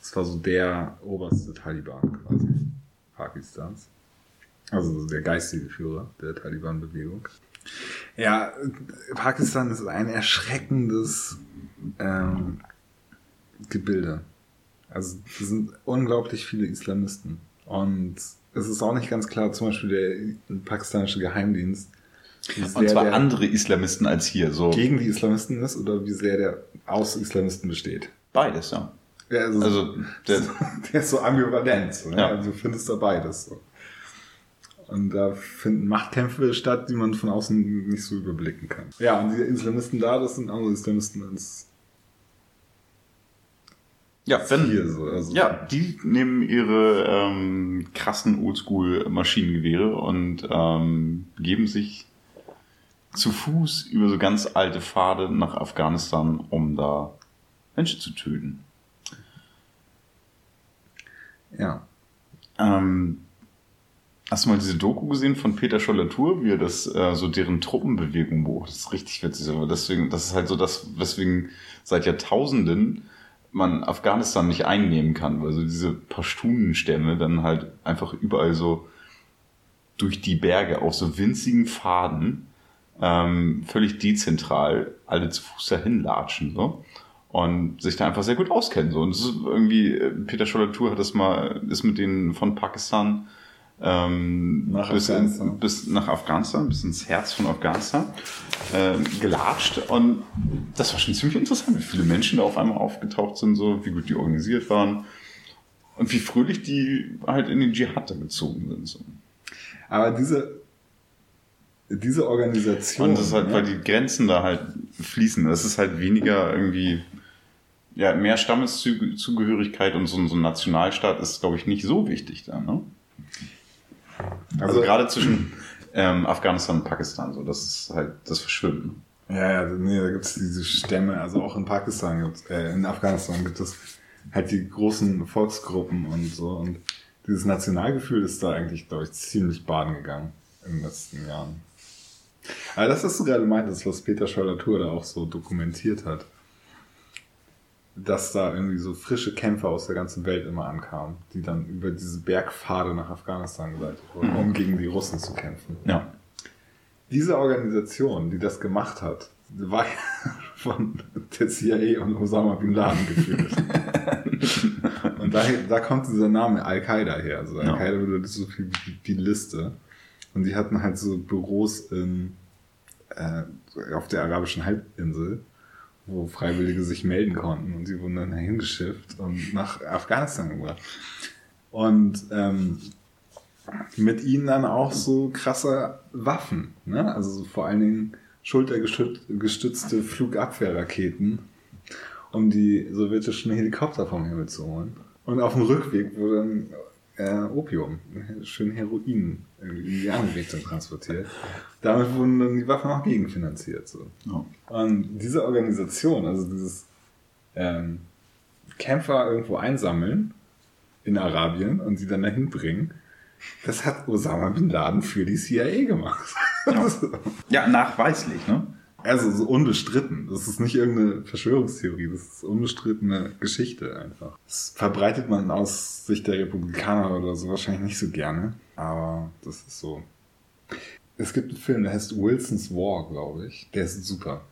Das war so der oberste Taliban quasi Pakistans. Also der geistige Führer der Taliban-Bewegung. Ja, Pakistan ist ein erschreckendes ähm, Gebilde. Also es sind unglaublich viele Islamisten. Und es ist auch nicht ganz klar, zum Beispiel der pakistanische Geheimdienst, Und zwar der andere Islamisten als hier. So gegen die Islamisten ist oder wie sehr der aus Islamisten besteht. beides, ja. Ja, also, Also der, der ist so ambivalent. So, ne? Ja. Also du findest da beides. So. Und da finden Machtkämpfe statt, die man von außen nicht so überblicken kann. Ja, und die Islamisten da, das sind andere Islamisten ins ja, wenn, hier so. Also, Ja, die nehmen ihre ähm, krassen Oldschool-Maschinengewehre und ähm, geben sich zu Fuß über so ganz alte Pfade nach Afghanistan, um da Menschen zu töten. ja. Ähm, hast du mal diese Doku gesehen von Peter Schollatur, wie er das äh, so deren Truppenbewegung beobachtet? Das ist richtig witzig, aber deswegen, das ist halt so das, weswegen seit Jahrtausenden man Afghanistan nicht einnehmen kann, weil so diese Pashtunenstämme dann halt einfach überall so durch die Berge auf so winzigen Pfaden ähm, völlig dezentral alle zu Fuß dahin latschen so. Und sich da einfach sehr gut auskennen so. Und es ist irgendwie äh, Peter Schollatur hat das mal ist mit denen von Pakistan ähm, Nach bis, Afghanistan. In, bis nach Afghanistan, bis ins Herz von Afghanistan ähm, gelatscht. Und das war schon ziemlich interessant, wie viele Menschen da auf einmal aufgetaucht sind, so wie gut die organisiert waren und wie fröhlich die halt in den Dschihad da gezogen sind. So. Aber diese, diese Organisation. Und das ist halt, ja, weil die Grenzen da halt fließen. Das ist halt weniger irgendwie, ja, mehr Stammeszugehörigkeit und so, ein- so ein Nationalstaat ist, glaube ich, nicht so wichtig da, ne? Also, Also- gerade zwischen ähm, Afghanistan und Pakistan, so, das ist halt das Verschwimmen. Ja, ja, nee, da gibt es diese Stämme, also auch in Pakistan gibt's, äh, in Afghanistan gibt es halt die großen Volksgruppen und so und dieses Nationalgefühl ist da eigentlich, glaube ich, ziemlich baden gegangen in den letzten Jahren. Aber das, was du gerade meintest, was Peter Scholler-Tour da auch so dokumentiert hat, dass da irgendwie so frische Kämpfer aus der ganzen Welt immer ankamen, die dann über diese Bergpfade nach Afghanistan geleitet wurden, um gegen die Russen zu kämpfen Ja. diese Organisation, die das gemacht hat, war ja von der CIA und Osama Bin Laden geführt. und da, da kommt dieser Name Al-Qaida her. Also Ja. Al-Qaida bedeutet so viel wie die Liste. Und die hatten halt so Büros in, äh, auf der arabischen Halbinsel, wo Freiwillige sich melden konnten. Und die wurden dann hingeschifft und nach Afghanistan gebracht. Und ähm, mit ihnen dann auch so krasse Waffen, ne? Also so vor allen Dingen schultergestützte Flugabwehrraketen, um die sowjetischen Helikopter vom Himmel zu holen. Und auf dem Rückweg wurde dann äh, Opium, schön Heroin irgendwie in die andere Richtung transportiert. Damit wurden dann die Waffen auch gegenfinanziert. So. ja. Und diese Organisation, also dieses ähm, Kämpfer irgendwo einsammeln in Arabien und sie dann dahin bringen, das hat Osama Bin Laden für die CIA gemacht. ja, nachweislich, ne? Also so unbestritten. Das ist nicht irgendeine Verschwörungstheorie, das ist unbestrittene Geschichte einfach. Das verbreitet man aus Sicht der Republikaner oder so wahrscheinlich nicht so gerne, aber das ist so. Es gibt einen Film, der heißt Wilson's War, glaube ich. Der ist super.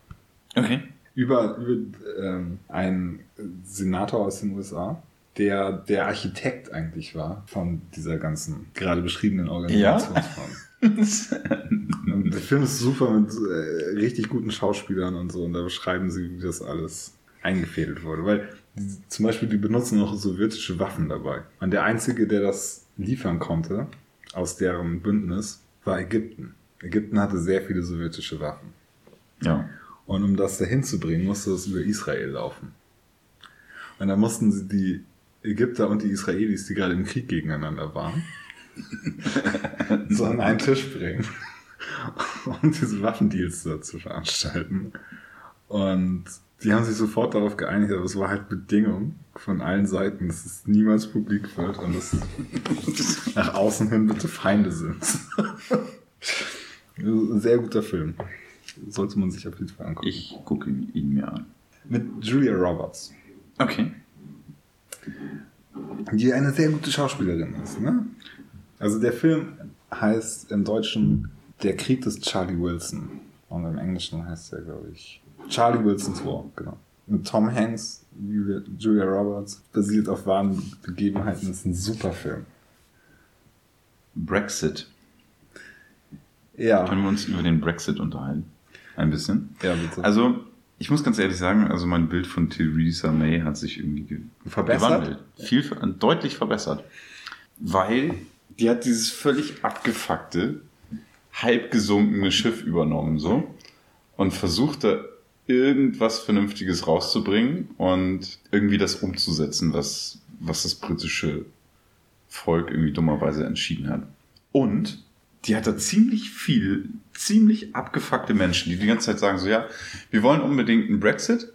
Okay. über, über ähm, einen Senator aus den USA, der der Architekt eigentlich war von dieser ganzen gerade beschriebenen Organisationsform. Und der Film ist super mit äh, richtig guten Schauspielern und so und da beschreiben sie, wie das alles eingefädelt wurde. Weil die, zum Beispiel die benutzen noch sowjetische Waffen dabei. Und der Einzige, der das liefern konnte aus deren Bündnis, war Ägypten. Ägypten hatte sehr viele sowjetische Waffen. Ja. Und um das dahin zu bringen, musste es über Israel laufen. Und dann mussten sie die Ägypter und die Israelis, die gerade im Krieg gegeneinander waren, so an einen Tisch bringen, um diese Waffendeals zu veranstalten. Und die haben sich sofort darauf geeinigt, aber es war halt Bedingung von allen Seiten, dass es niemals publik wird und dass nach außen hin bitte Feinde sind. Ein sehr guter Film. Sollte man sich auf jeden Fall angucken. Ich gucke ihn mir an. Mit Julia Roberts, Okay. die eine sehr gute Schauspielerin ist. Ne? Also der Film heißt im Deutschen Der Krieg des Charlie Wilson. Und im Englischen heißt er, glaube ich, Charlie Wilson's War, genau. Mit Tom Hanks, Julia, Julia Roberts, basiert auf wahren Begebenheiten, ist ein super Film. Brexit. Ja, Können wir uns über den Brexit unterhalten? Ein bisschen. ja bitte. Also, ich muss ganz ehrlich sagen, also mein Bild von Theresa May hat sich irgendwie ge Verbessert? gewandelt. Viel, deutlich verbessert. Weil die hat dieses völlig abgefuckte, halb gesunkene Schiff übernommen, so. Und versucht da irgendwas Vernünftiges rauszubringen und irgendwie das umzusetzen, was, was das britische Volk irgendwie dummerweise entschieden hat. Und die hat da ziemlich viel, ziemlich abgefuckte Menschen, die die ganze Zeit sagen so, ja, wir wollen unbedingt einen Brexit.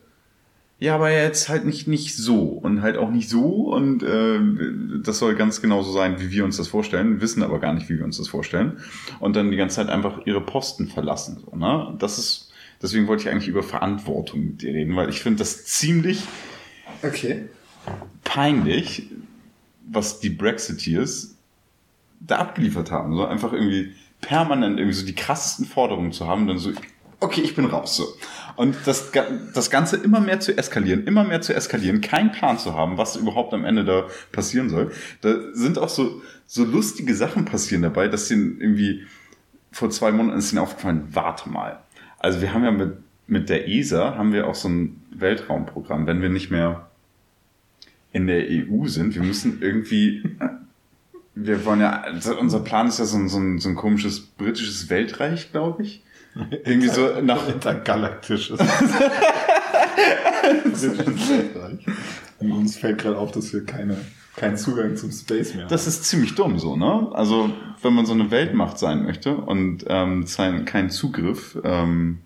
Ja, aber jetzt halt nicht, nicht so und halt auch nicht so und äh, das soll ganz genauso sein, wie wir uns das vorstellen, wissen aber gar nicht, wie wir uns das vorstellen und dann die ganze Zeit einfach ihre Posten verlassen. So, ne? Das ist, deswegen wollte ich eigentlich über Verantwortung mit dir reden, weil ich finde das ziemlich okay. peinlich, was die Brexiteers da abgeliefert haben. So einfach irgendwie permanent irgendwie so die krassesten Forderungen zu haben, dann so okay, ich bin raus so. Und das, das Ganze immer mehr zu eskalieren, immer mehr zu eskalieren, keinen Plan zu haben, was überhaupt am Ende da passieren soll. Da sind auch so, so lustige Sachen passieren dabei, dass denen irgendwie vor zwei Monaten ist ihnen aufgefallen, warte mal. Also wir haben ja mit, mit der ESA haben wir auch so ein Weltraumprogramm, wenn wir nicht mehr in der EU sind. Wir müssen irgendwie, wir wollen ja, unser Plan ist ja so ein, so ein, so ein komisches britisches Weltreich, glaube ich. Irgendwie so nach intergalaktisches. Und uns fällt gerade auf, dass wir keine, keinen Zugang zum Space mehr haben. Das ist ziemlich dumm so, ne? Also wenn man so eine Weltmacht sein möchte und ähm, sein, keinen Zugriff ähm,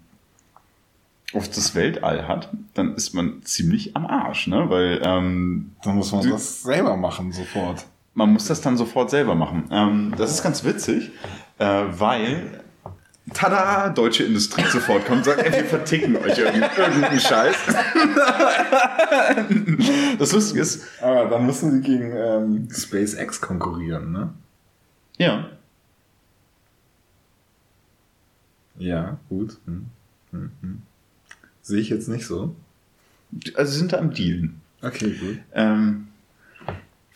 auf das Weltall hat, dann ist man ziemlich am Arsch, ne? Weil ähm, dann muss man das selber machen sofort. Man muss das dann sofort selber machen. Ähm, das ist ganz witzig, äh, weil tada, deutsche Industrie sofort kommt und sagt, ey, wir verticken euch irgendeinen Scheiß. das Lustige ist. Aber dann müssen sie gegen ähm, SpaceX konkurrieren, ne? Ja. Ja, gut. Hm. Hm, hm. Sehe ich jetzt nicht so. Also sie sind da am Dealen. Okay, gut. Ähm,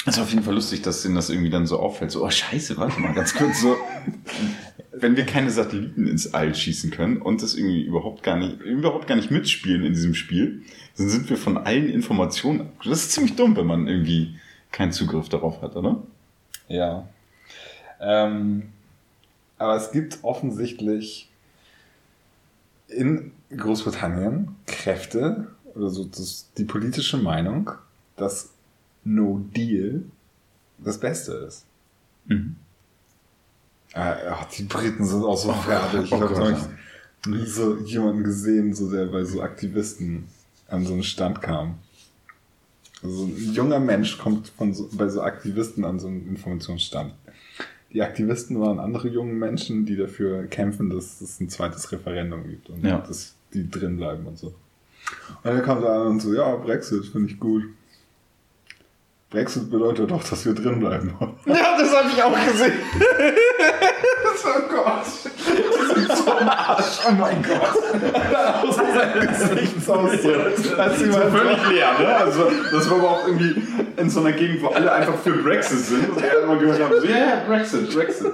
ist auf jeden Fall lustig, dass denen das irgendwie dann so auffällt. So, oh scheiße, warte mal ganz kurz. So, wenn wir keine Satelliten ins All schießen können und das irgendwie überhaupt gar nicht, überhaupt gar nicht mitspielen in diesem Spiel, dann sind wir von allen Informationen. Das ist ziemlich dumm, wenn man irgendwie keinen Zugriff darauf hat, oder? Ja. Ähm, aber es gibt offensichtlich in Großbritannien Kräfte oder so das, die politische Meinung, dass No Deal das Beste ist. Mhm. Ach, die Briten sind auch so oh, fertig. Oh, ich habe nie so jemanden gesehen, so der bei so Aktivisten an so einen Stand kam. Also ein junger Mensch kommt von so, bei so Aktivisten an so einen Informationsstand. Die Aktivisten waren andere junge Menschen, die dafür kämpfen, dass es ein zweites Referendum gibt und ja. dass die drin bleiben und so. Und er kam da an und so, ja, Brexit finde ich gut. Brexit bedeutet doch, dass wir drin bleiben. Ja, das habe ich auch gesehen. oh Gott. Das ist so am Arsch. Oh mein Gott. Aus seinem Gesichtsausdruck. Das ist völlig leer, ne? Also, das war aber auch irgendwie in so einer Gegend, wo alle einfach für Brexit sind. Und er immer gehört haben, so, ja, yeah, Brexit, Brexit.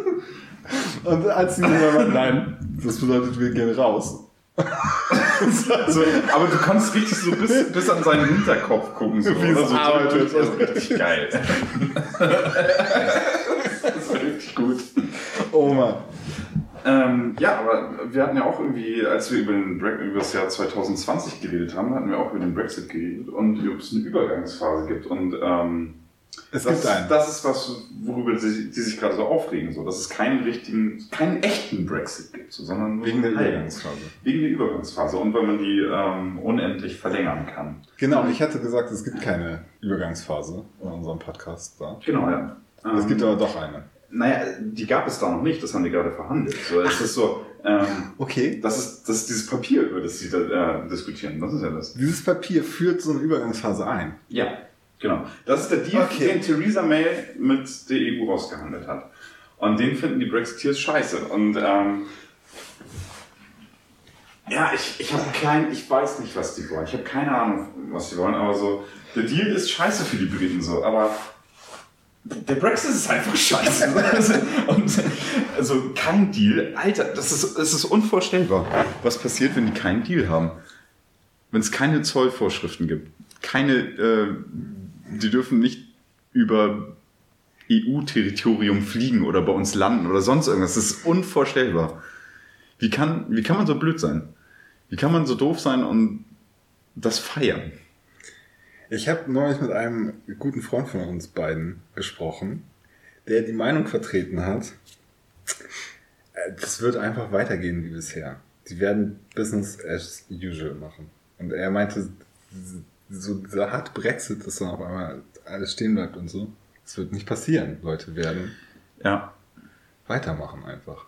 Und als sie gesagt nein, das bedeutet, wir gehen raus. also, aber du kannst richtig so bis, bis an seinen Hinterkopf gucken. So, Wie es so arbeitet. Das ist richtig geil. das ist richtig gut. Oh Mann. Ähm, ja, aber wir hatten ja auch irgendwie, als wir über, den über das Jahr 2020 geredet haben, hatten wir auch über den Brexit geredet und ob es eine Übergangsphase gibt. Und ähm, es das, gibt einen. Das ist was, worüber sie, die sich gerade so aufregen, so, dass es keinen richtigen, keinen echten Brexit gibt, so, sondern wegen der Übergangsphase. Wegen der Übergangsphase und weil man die ähm, unendlich verlängern kann. Genau, ich hatte gesagt, es gibt keine Übergangsphase in unserem Podcast da. Genau, ja. Es ähm, gibt aber doch eine. Naja, die gab es da noch nicht, das haben die gerade verhandelt. So, es ist so, ähm, okay. Das ist, das ist dieses Papier, über das sie da äh, diskutieren. Das ist ja das. Dieses Papier führt so eine Übergangsphase ein. Ja. Genau. Das ist der Deal, okay. den Theresa May mit der EU ausgehandelt hat. Und den finden die Brexiteers scheiße. Und ähm, ja, ich, ich habe kein, ich weiß nicht, was die wollen. Ich habe keine Ahnung, was die wollen, aber so, der Deal ist scheiße für die Briten so, aber der Brexit ist einfach scheiße. und also kein Deal, Alter, das ist, das ist unvorstellbar. Was passiert, wenn die keinen Deal haben? Wenn es keine Zollvorschriften gibt, keine äh, die dürfen nicht über EU-Territorium fliegen oder bei uns landen oder sonst irgendwas. Das ist unvorstellbar. Wie kann, wie kann man so blöd sein? Wie kann man so doof sein und das feiern? Ich habe neulich mit einem guten Freund von uns beiden gesprochen, der die Meinung vertreten hat, äh, das wird einfach weitergehen wie bisher. Die werden Business as usual machen. Und er meinte, so dieser hart Brexit, dass dann auf einmal alles stehen bleibt und so. Das wird nicht passieren. Leute werden ja. weitermachen einfach.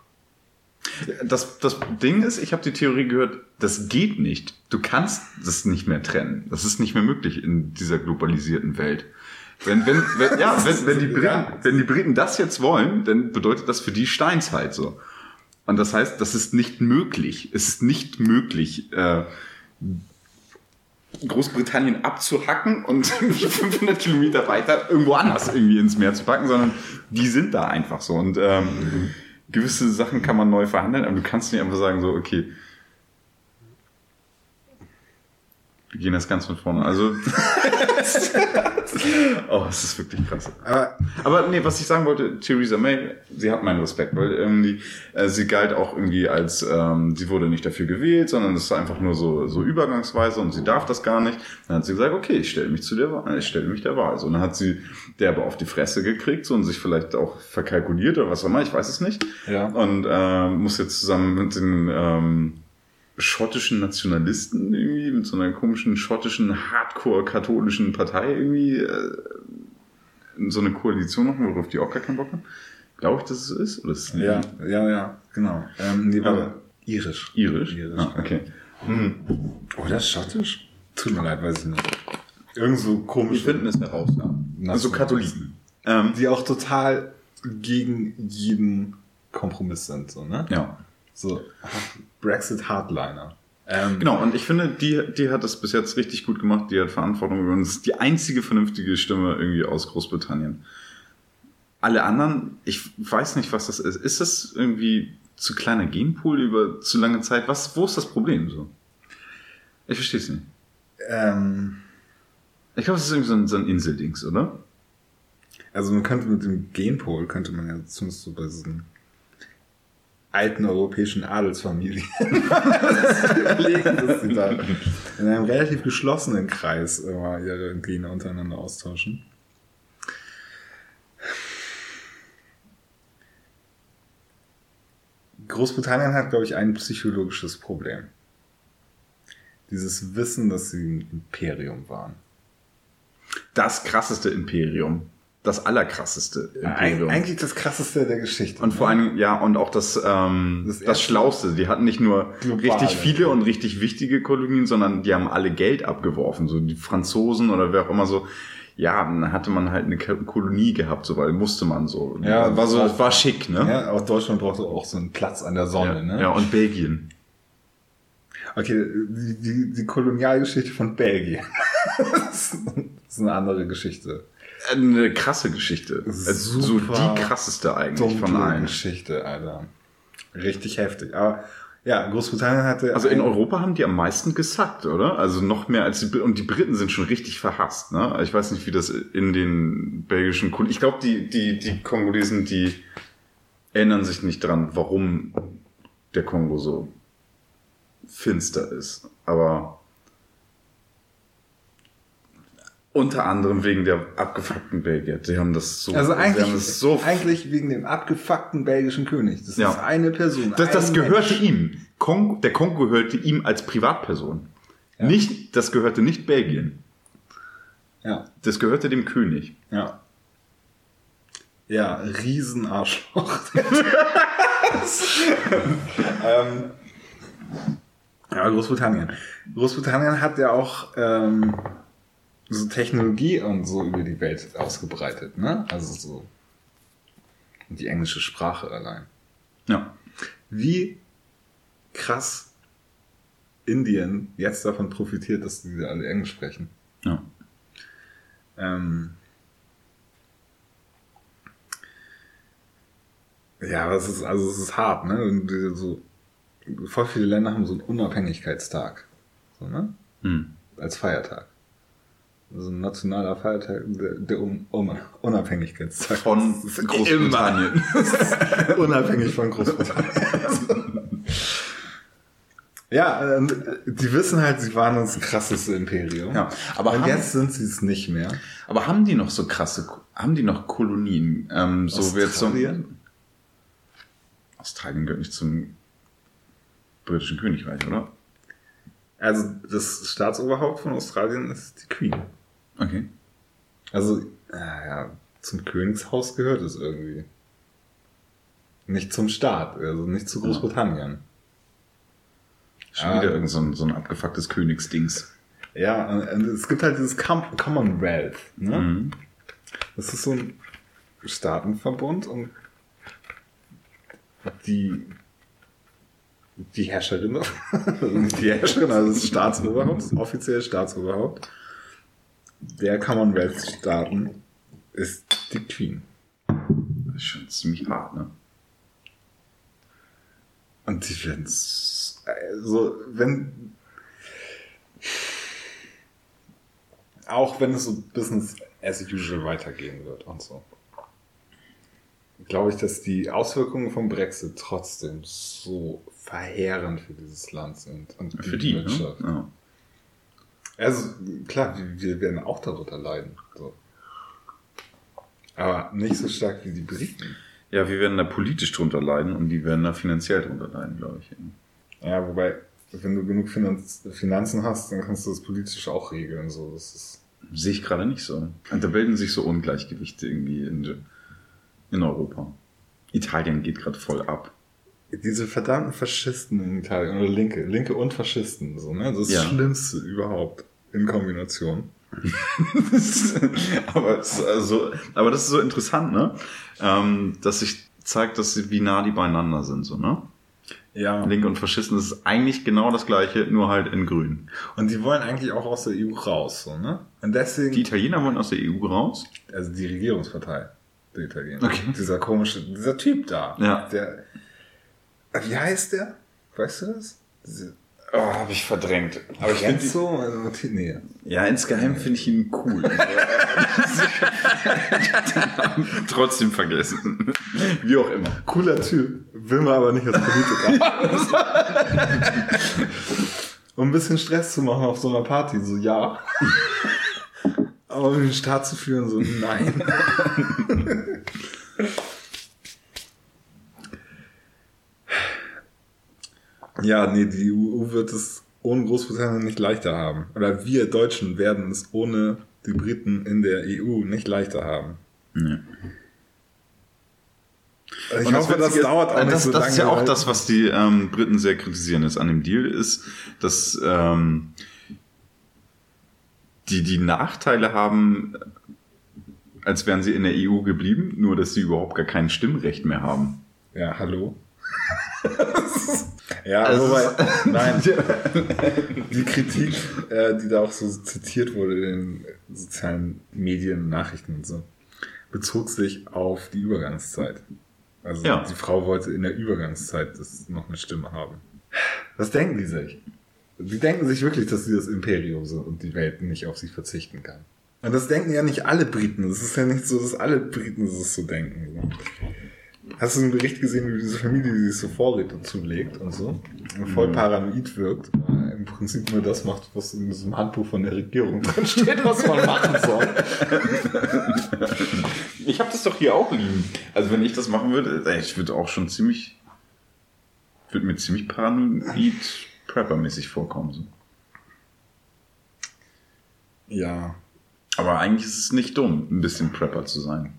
Das, das Ding ist, ich habe die Theorie gehört, das geht nicht. Du kannst das nicht mehr trennen. Das ist nicht mehr möglich in dieser globalisierten Welt. Wenn, wenn, wenn, ja, wenn, wenn, die Briten, wenn die Briten das jetzt wollen, dann bedeutet das für die Steinzeit so. Und das heißt, das ist nicht möglich. Es ist nicht möglich, äh, Großbritannien abzuhacken und 500 Kilometer weiter irgendwo anders irgendwie ins Meer zu packen, sondern die sind da einfach so. Und ähm, gewisse Sachen kann man neu verhandeln, aber du kannst nicht einfach sagen so, okay, wir gehen das ganz von vorne. Also, oh, es ist wirklich krass. Aber, aber nee, was ich sagen wollte, Theresa May, sie hat meinen Respekt, weil irgendwie äh, sie galt auch irgendwie als, ähm, sie wurde nicht dafür gewählt, sondern es ist einfach nur so so übergangsweise und sie darf das gar nicht. Dann hat sie gesagt, okay, ich stelle mich zu der Wahl, ich stelle mich der Wahl. So, und dann hat sie derbe auf die Fresse gekriegt so, und sich vielleicht auch verkalkuliert oder was auch immer, ich weiß es nicht. Ja. Und äh, muss jetzt zusammen mit den ähm, schottischen Nationalisten irgendwie, mit so einer komischen schottischen Hardcore-katholischen Partei irgendwie äh, in so eine Koalition machen, worauf die auch gar keinen Bock haben. Glaube ich, dass es so ist? Oder ist es Ja, ja, ja, genau. Ähm, die war Aber- irisch. irisch? Irisch, Ah, okay. Hm. Oder schottisch? Tut mir leid, weiß ich nicht. Irgend so komisch. Wir finden es heraus, ja. Also Katholiken. Ähm, Die auch total gegen jeden Kompromiss sind, so, ne? ja. So Brexit Hardliner. Ähm, Genau, und ich finde, die, die hat das bis jetzt richtig gut gemacht. Die hat Verantwortung über uns. Die einzige vernünftige Stimme irgendwie aus Großbritannien. Alle anderen, ich weiß nicht, was das ist. Ist das irgendwie zu kleiner Genpool über zu lange Zeit? Was, wo ist das Problem so? Ich verstehe es nicht. Ähm, Ich glaube, es ist irgendwie so ein, so ein Inseldings, oder? also man könnte mit dem Genpol, könnte man ja zumindest so bei diesen alten europäischen Adelsfamilien dass sie da in einem relativ geschlossenen Kreis immer ihre Gene untereinander austauschen. Großbritannien hat, glaube ich, ein psychologisches Problem. Dieses Wissen, dass sie ein Imperium waren. Das krasseste Imperium. Das allerkrasseste Imperium. Eig eigentlich das krasseste der Geschichte. Und vor allem, ja, und auch das, ähm, Das das, Schlauste. Die hatten nicht nur Globale. richtig viele und richtig wichtige Kolonien, sondern die haben alle Geld abgeworfen. So die Franzosen oder wer auch immer so. Ja, dann hatte man halt eine Ko- Kolonie gehabt, so, weil musste man so. Ja, war so, das war- war schick, ne? Ja, auch Deutschland brauchte auch so einen Platz an der Sonne, ja, ne? ja, und Belgien. Okay, die, die, die Kolonialgeschichte von Belgien. das ist eine andere Geschichte. Eine krasse Geschichte. Also so die krasseste eigentlich von allen. Geschichte, Alter. Richtig heftig. Aber ja, Großbritannien hatte. Also in Europa haben die am meisten gesackt, oder? Also noch mehr als die Br- und die Briten sind schon richtig verhasst, ne? Ich weiß nicht, wie das in den belgischen Kol Ich glaube, die die die Kongolesen, die erinnern sich nicht dran, warum der Kongo so finster ist, aber unter anderem wegen der abgefuckten Belgier. Die haben das so Also eigentlich, so eigentlich wegen dem abgefuckten belgischen König. Das Ja. ist eine Person. Das, das gehörte Mensch. ihm. Kongo, der Kongo gehörte ihm als Privatperson. Nicht, das gehörte nicht Belgien. Ja, Das gehörte dem König. ja. Ja, Riesenarschloch. ähm, ja, Großbritannien. Großbritannien hat ja auch ähm, so Technologie und so über die Welt ausgebreitet, ne? Also so die englische Sprache allein. Ja. Wie krass Indien jetzt davon profitiert, dass die alle Englisch sprechen. ja. Ähm, ja, das ist, also es ist hart, ne? Und So, voll viele Länder haben so einen Unabhängigkeitstag. So, ne? Hm. Als Feiertag. Also ein nationaler Feiertag, der, der Un Un Unabhängigkeitstag. Von Großbritannien. Unabhängig von Großbritannien. ja, und die wissen halt, sie waren das krasseste Imperium. Ja, aber haben- jetzt sind sie es nicht mehr. Aber haben die noch so krasse, haben die noch Kolonien? Ähm, so wie jetzt so, Australien? Australien gehört nicht zum britischen Königreich, oder? Also das Staatsoberhaupt von Australien ist die Queen. Okay. Also, äh, ja, zum Königshaus gehört es irgendwie. Nicht zum Staat, also nicht zu Ah. Großbritannien. Schon wieder irgend so ein, so ein abgefucktes Königsdings. Ja, es gibt halt dieses Com Commonwealth. Ne? Mhm. Das ist so ein Staatenverbund und die die Herrscherin, nicht die Herrscherin, also das Staatsoberhaupt, das offizielle Staatsoberhaupt der Commonwealth-Staaten ist die Queen. Das ist schon ziemlich hart, ne? Und die werden also, wenn auch wenn es so Business as usual weitergehen wird und so, glaube ich, dass die Auswirkungen vom Brexit trotzdem so verheerend für dieses Land sind und für die, ne? Wirtschaft. Ne? Ja. Also klar, wir, werden auch darunter leiden. So. Aber nicht so stark wie die Briten. Ja, wir werden da politisch drunter leiden und die werden da finanziell drunter leiden, glaube ich. Ja, wobei, wenn du genug Finanz Finanzen hast, dann kannst du das politisch auch regeln. So. Das ist Sehe ich gerade nicht so. Und da bilden sich so Ungleichgewichte irgendwie in, in Europa. Italien geht gerade voll ab. Diese verdammten Faschisten in Italien, oder Linke, Linke und Faschisten, so, ne? Das ist ja. das Schlimmste überhaupt in Kombination. aber, das also, aber das ist so interessant, ne? Ähm, dass sich zeigt, dass sie, wie nah die beieinander sind, so, ne? Ja. Linke und Faschisten, das ist eigentlich genau das gleiche, nur halt in grün. Und die wollen eigentlich auch aus der EU raus, so, ne? Und deswegen. Die Italiener wollen aus der EU raus? Also die Regierungspartei der Italiener. Okay. Dieser komische, dieser Typ da. Ja. Der, wie heißt der? Weißt du das? Diese, Oh, habe ich verdrängt. Aber ich finde so, also, nee. Ja, insgeheim finde ich ihn cool. Trotzdem vergessen. Wie auch immer. Cooler Typ. Will man aber nicht als Politiker. um ein bisschen Stress zu machen auf so einer Party, so ja. aber um den Staat zu führen, so nein. Ja, nee, die EU wird es ohne Großbritannien nicht leichter haben. Oder wir Deutschen werden es ohne die Briten in der EU nicht leichter haben. Nee. Also ich hoffe, das, das dauert auch nicht das, so das lange. Das ist ja auch das, was die ähm, Briten sehr kritisieren ist an dem Deal, ist, dass ähm, die die Nachteile haben, als wären sie in der EU geblieben, nur dass sie überhaupt gar kein Stimmrecht mehr haben. Ja, hallo. Ja, also wobei, nein. Die Kritik, äh, die da auch so zitiert wurde in den sozialen Medien, Nachrichten und so, bezog sich auf die Übergangszeit. Also ja. die Frau wollte in der Übergangszeit das noch eine Stimme haben. Was denken die sich? Die denken sich wirklich, dass sie das Imperium sind und die Welt nicht auf sie verzichten kann. Und das denken ja nicht alle Briten. Es ist ja nicht so, dass alle Briten das so denken. Hast du einen Bericht gesehen, wie diese Familie, die sich so Vorräte zulegt und so, voll mhm. paranoid wirkt, äh, im Prinzip nur das macht, was in diesem Handbuch von der Regierung drin steht, was man machen soll. Ich habe das doch hier auch liegen. Also wenn ich das machen würde, äh, ich würde auch schon ziemlich, würde mir ziemlich paranoid Prepper-mäßig vorkommen. So. Ja. Aber eigentlich ist es nicht dumm, ein bisschen Prepper zu sein.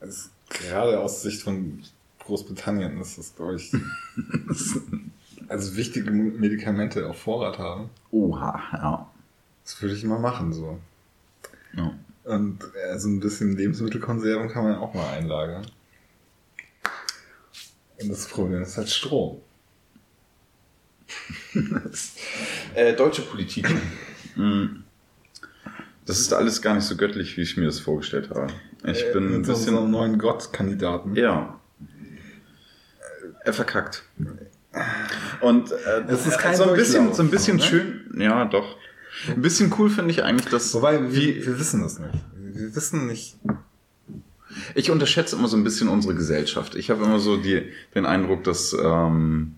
Es gerade aus Sicht von Großbritannien ist das, glaube ich, also wichtige Medikamente auf Vorrat haben. Oha, ja. Das würde ich mal machen, so. Ja. Und also ein bisschen Lebensmittelkonserven kann man auch mal einlagern. Und das Problem ist halt Strom. äh, deutsche Politik. Hm. Das ist alles gar nicht so göttlich, wie ich mir das vorgestellt habe. Ich äh, bin ein bisschen. So neuen Gott-Kandidaten. Ja. Er verkackt. Und äh, es ist kein so ein bisschen, so ein bisschen ne? schön. Ja, doch. Ein bisschen cool finde ich eigentlich, dass. Wobei, wir, wir wissen das nicht. Wir wissen nicht. Ich unterschätze immer so ein bisschen unsere Gesellschaft. Ich habe immer so die, den Eindruck, dass, ähm,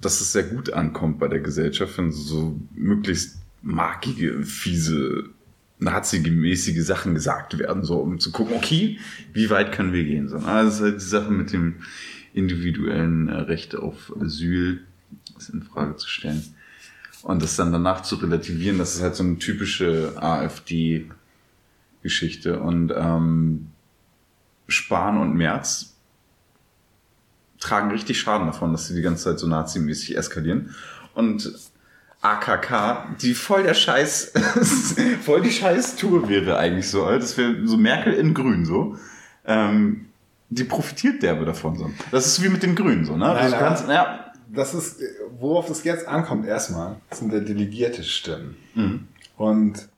dass es sehr gut ankommt bei der Gesellschaft, wenn so möglichst markige, fiese Nazi-mäßige Sachen gesagt werden, so um zu gucken, okay, wie weit können wir gehen? So, also das ist halt die Sache mit dem individuellen äh, Recht auf Asyl, das in Frage zu stellen. Und das dann danach zu relativieren, das ist halt so eine typische AfD-Geschichte. Und ähm, Spahn und Merz tragen richtig Schaden davon, dass sie die ganze Zeit so nazimäßig eskalieren. Und AKK, die voll der Scheiß, voll die Scheiß-Tour wäre eigentlich so. Das wäre so Merkel in Grün so. Ähm, die profitiert derbe davon so. Das ist wie mit den Grünen so, ne? Nein, kannst, ja, Das ist, worauf es jetzt ankommt erstmal, sind der delegierte Stimmen. Mhm. Und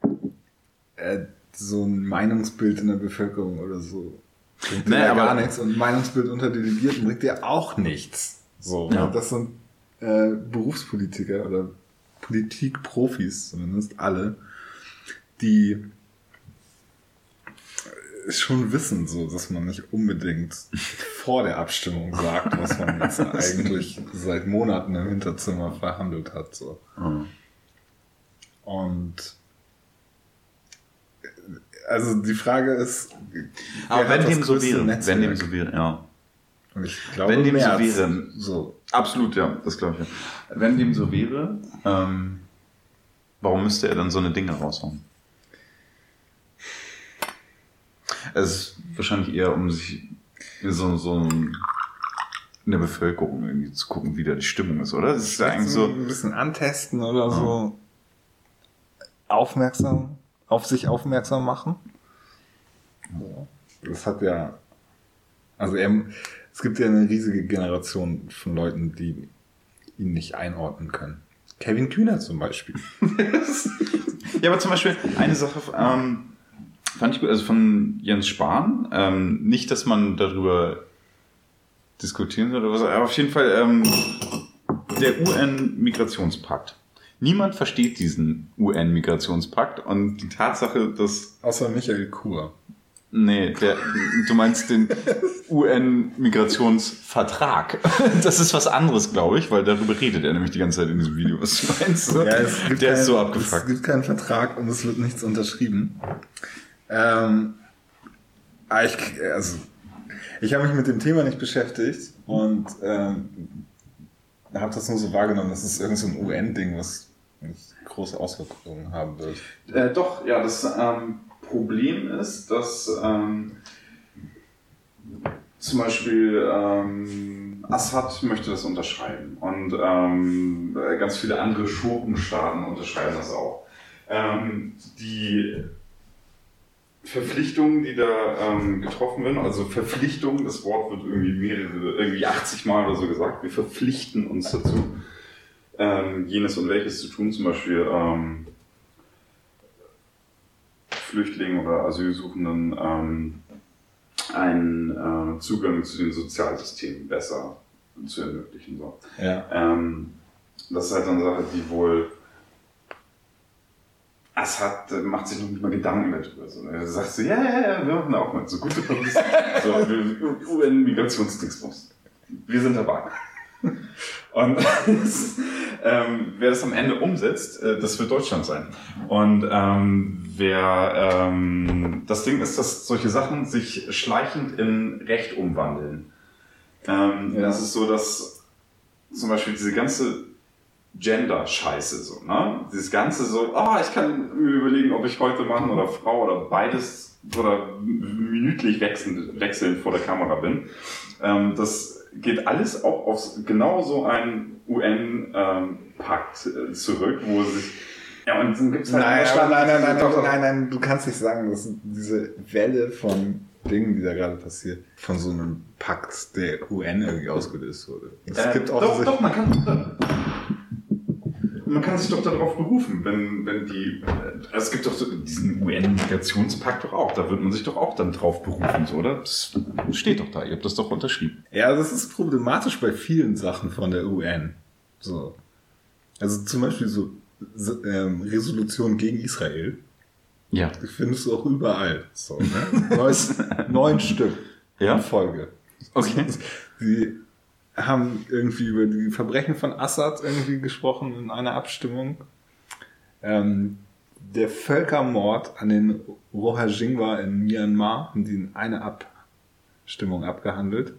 äh, so ein Meinungsbild in der Bevölkerung oder so bringt Nee, ja gar nichts. Und ein Meinungsbild unter Delegierten bringt dir auch nichts. So, Ja. das sind äh, Berufspolitiker oder Politikprofis, zumindest alle, die schon wissen, so, dass man nicht unbedingt vor der Abstimmung sagt, was man jetzt eigentlich seit Monaten im Hinterzimmer verhandelt hat. So. Mhm. Und also die Frage ist, Aber wenn dem so wäre, Netzwerk? wenn dem so wäre, ja. Und ich glaube, wenn dem so wäre. so Absolut, ja, das glaube ich. Ja. Wenn dem so wäre, ähm, warum müsste er dann so eine Dinge raushauen? Es ist wahrscheinlich eher, um sich so, so in der Bevölkerung irgendwie zu gucken, wie da die Stimmung ist, oder? Das ist ja eigentlich so. ein bisschen antesten oder so aufmerksam, auf sich aufmerksam machen. Das hat ja, also er, es gibt ja eine riesige Generation von Leuten, die ihn nicht einordnen können. Kevin Kühner zum Beispiel. Ja, aber zum Beispiel eine Sache ähm, fand ich gut, also von Jens Spahn. Ähm, nicht, dass man darüber diskutieren soll oder was, aber auf jeden Fall ähm, der UN-Migrationspakt. Niemand versteht diesen UN-Migrationspakt und die Tatsache, dass Außer Michael Kur. Nee, der, du meinst den UN-Migrationsvertrag. Das ist was anderes, glaube ich, weil darüber redet er nämlich die ganze Zeit in diesem Video, was du meinst. Ja, es gibt der kein- ist so Es abgefuckt. gibt keinen Vertrag und es wird nichts unterschrieben. Ähm, aber ich, also, ich habe mich mit dem Thema nicht beschäftigt und ähm, habe das nur so wahrgenommen, das ist irgend so ein UN-Ding, was nicht große Auswirkungen haben wird. Äh, doch, ja, das ähm, Problem ist, dass ähm, zum Beispiel ähm, Assad möchte das unterschreiben und ähm, ganz viele andere Schurkenstaaten unterschreiben das auch. Ähm, die Verpflichtungen, die da ähm, getroffen werden, also Verpflichtung, das Wort wird irgendwie mehrere, irgendwie 80 Mal oder so gesagt, wir verpflichten uns dazu, ähm, jenes und welches zu tun, zum Beispiel ähm, Flüchtlingen oder Asylsuchenden ähm, einen äh, Zugang zu den Sozialsystemen besser zu ermöglichen. So. Ja. Ähm, das ist halt so eine Sache, die wohl Assad äh, macht sich noch nicht mal Gedanken darüber. So. Er sagt so, ja, ja, ja, wir machen auch mal so gute Publicity. so, wir- UN-Migrationsdingsbums. Wir sind dabei. Und ähm, wer das am Ende umsetzt, äh, das wird Deutschland sein. Und ähm, wer ähm, das Ding ist, dass solche Sachen sich schleichend in Recht umwandeln. Ähm, Ja. Das ist so, dass zum Beispiel diese ganze Gender-Scheiße so, ne? Dieses ganze so, ah, ich kann mir überlegen, ob ich heute Mann oder Frau oder beides oder minütlich wechseln, wechseln vor der Kamera bin. Ähm, das geht alles auch auf genau so einen UN-Pakt äh, zurück, wo sich ja, und dann gibt's halt Nein, nein, nein, die nein, doch- nein, nein, nein, du kannst nicht sagen, dass diese Welle von Dingen, die da gerade passiert, von so einem Pakt der UN irgendwie ausgelöst wurde. Es Äh, gibt auch doch, doch, man kann, man kann sich doch darauf berufen, wenn, wenn die, äh, es gibt doch so diesen UN-Migrationspakt doch auch, da wird man sich doch auch dann drauf berufen, so, oder? Das steht doch da, ihr habt das doch unterschrieben. Ja, das ist problematisch bei vielen Sachen von der UN. So. Also zum Beispiel so ähm, Resolutionen gegen Israel. Ja. Die findest du auch überall. So, ne? Neues, neun Stück Ja? in Folge. Okay. Die haben irgendwie über die Verbrechen von Assad irgendwie gesprochen in einer Abstimmung. Ähm, der Völkermord an den Rohingya in Myanmar haben die in einer Abstimmung abgehandelt.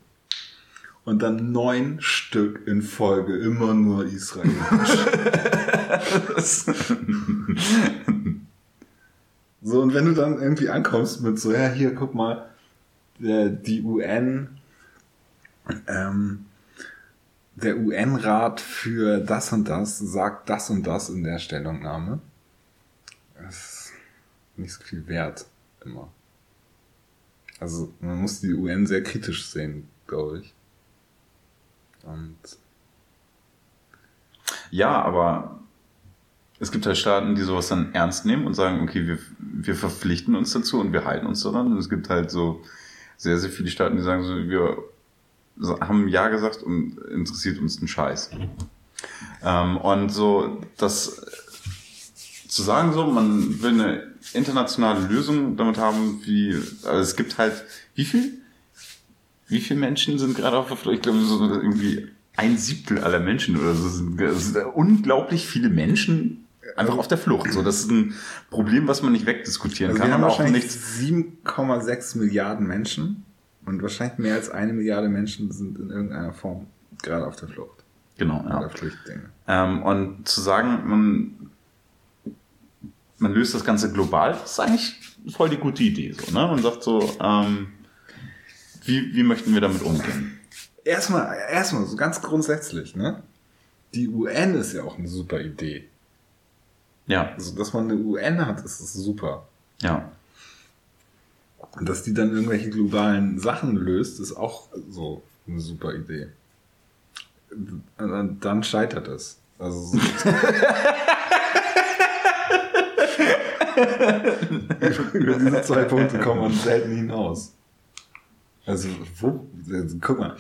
Und dann neun Stück in Folge, immer nur Israel. So, und wenn du dann irgendwie ankommst mit so, ja, hier, guck mal, der, die UN, ähm, der UN-Rat für das und das sagt das und das in der Stellungnahme. Das ist nicht so viel wert, immer. Also man muss die UN sehr kritisch sehen, glaube ich. Und Ja, aber es gibt halt Staaten, die sowas dann ernst nehmen und sagen, okay, wir, wir verpflichten uns dazu und wir halten uns daran. Und es gibt halt so sehr, sehr viele Staaten, die sagen so, wir haben Ja gesagt und interessiert uns ein Scheiß. Ähm, und so, das zu sagen so, man will eine internationale Lösung damit haben, wie, also es gibt halt, wie viel? Wie viele Menschen sind gerade auf der Flucht? Ich glaube, so irgendwie ein Siebtel aller Menschen oder so sind, es sind unglaublich viele Menschen einfach auf der Flucht. So, das ist ein Problem, was man nicht wegdiskutieren also kann. wir haben auch wahrscheinlich nicht, 7,6 Milliarden Menschen und wahrscheinlich mehr als eine Milliarde Menschen sind in irgendeiner Form gerade auf der Flucht genau, ja. oder Flüchtlinge. Ähm, und zu sagen, man, man löst das Ganze global, ist eigentlich voll die gute Idee. So, ne? Man sagt so, ähm, wie, wie möchten wir damit umgehen? Erstmal, erstmal so ganz grundsätzlich, ne? Die UN ist ja auch eine super Idee. Ja, Also, dass man eine UN hat, ist, ist super. ja. Und dass die dann irgendwelche globalen Sachen löst, ist auch so eine super Idee. Und dann scheitert es. Also so Über diese zwei Punkte kommt man selten hinaus. Also, wo, also, guck mal,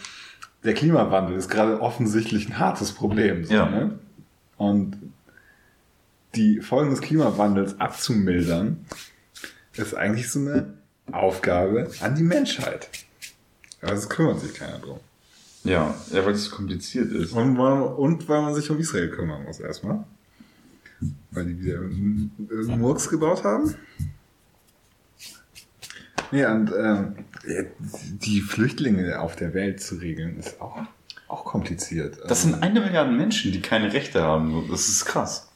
der Klimawandel ist gerade offensichtlich ein hartes Problem. So, Ja. ne? Und die Folgen des Klimawandels abzumildern, ist eigentlich so eine Aufgabe an die Menschheit. Aber es kümmert sich keiner drum. Ja, ja weil es so kompliziert ist. Und weil, und weil man sich um Israel kümmern muss erstmal. Weil die wieder Murks gebaut haben. Ja, und ähm, die Flüchtlinge auf der Welt zu regeln, ist auch, auch kompliziert. Das sind eine Milliarde Menschen, die keine Rechte haben. Das ist krass.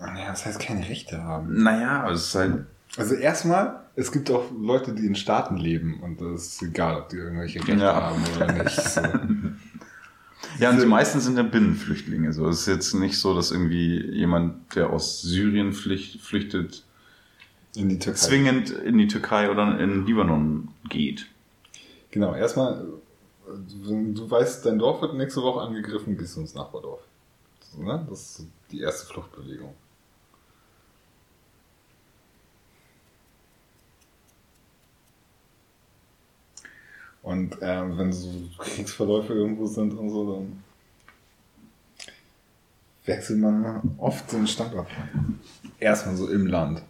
ja, das heißt, keine Rechte haben. Naja, es ist halt. Also erstmal, es gibt auch Leute, die in Staaten leben und das ist egal, ob die irgendwelche Rechte Ja. haben oder nicht. So. Ja, und die meisten sind ja Binnenflüchtlinge. So, es ist jetzt nicht so, dass irgendwie jemand, der aus Syrien flücht, flüchtet, In die Türkei. zwingend in die Türkei oder in Libanon geht. Genau, erstmal, wenn du weißt, dein Dorf wird nächste Woche angegriffen, gehst du ins Nachbardorf. So, ne? Das ist die erste Fluchtbewegung. Und ähm, wenn so Kriegsverläufe irgendwo sind und so, dann wechselt man oft den Standort. Erstmal so im Land.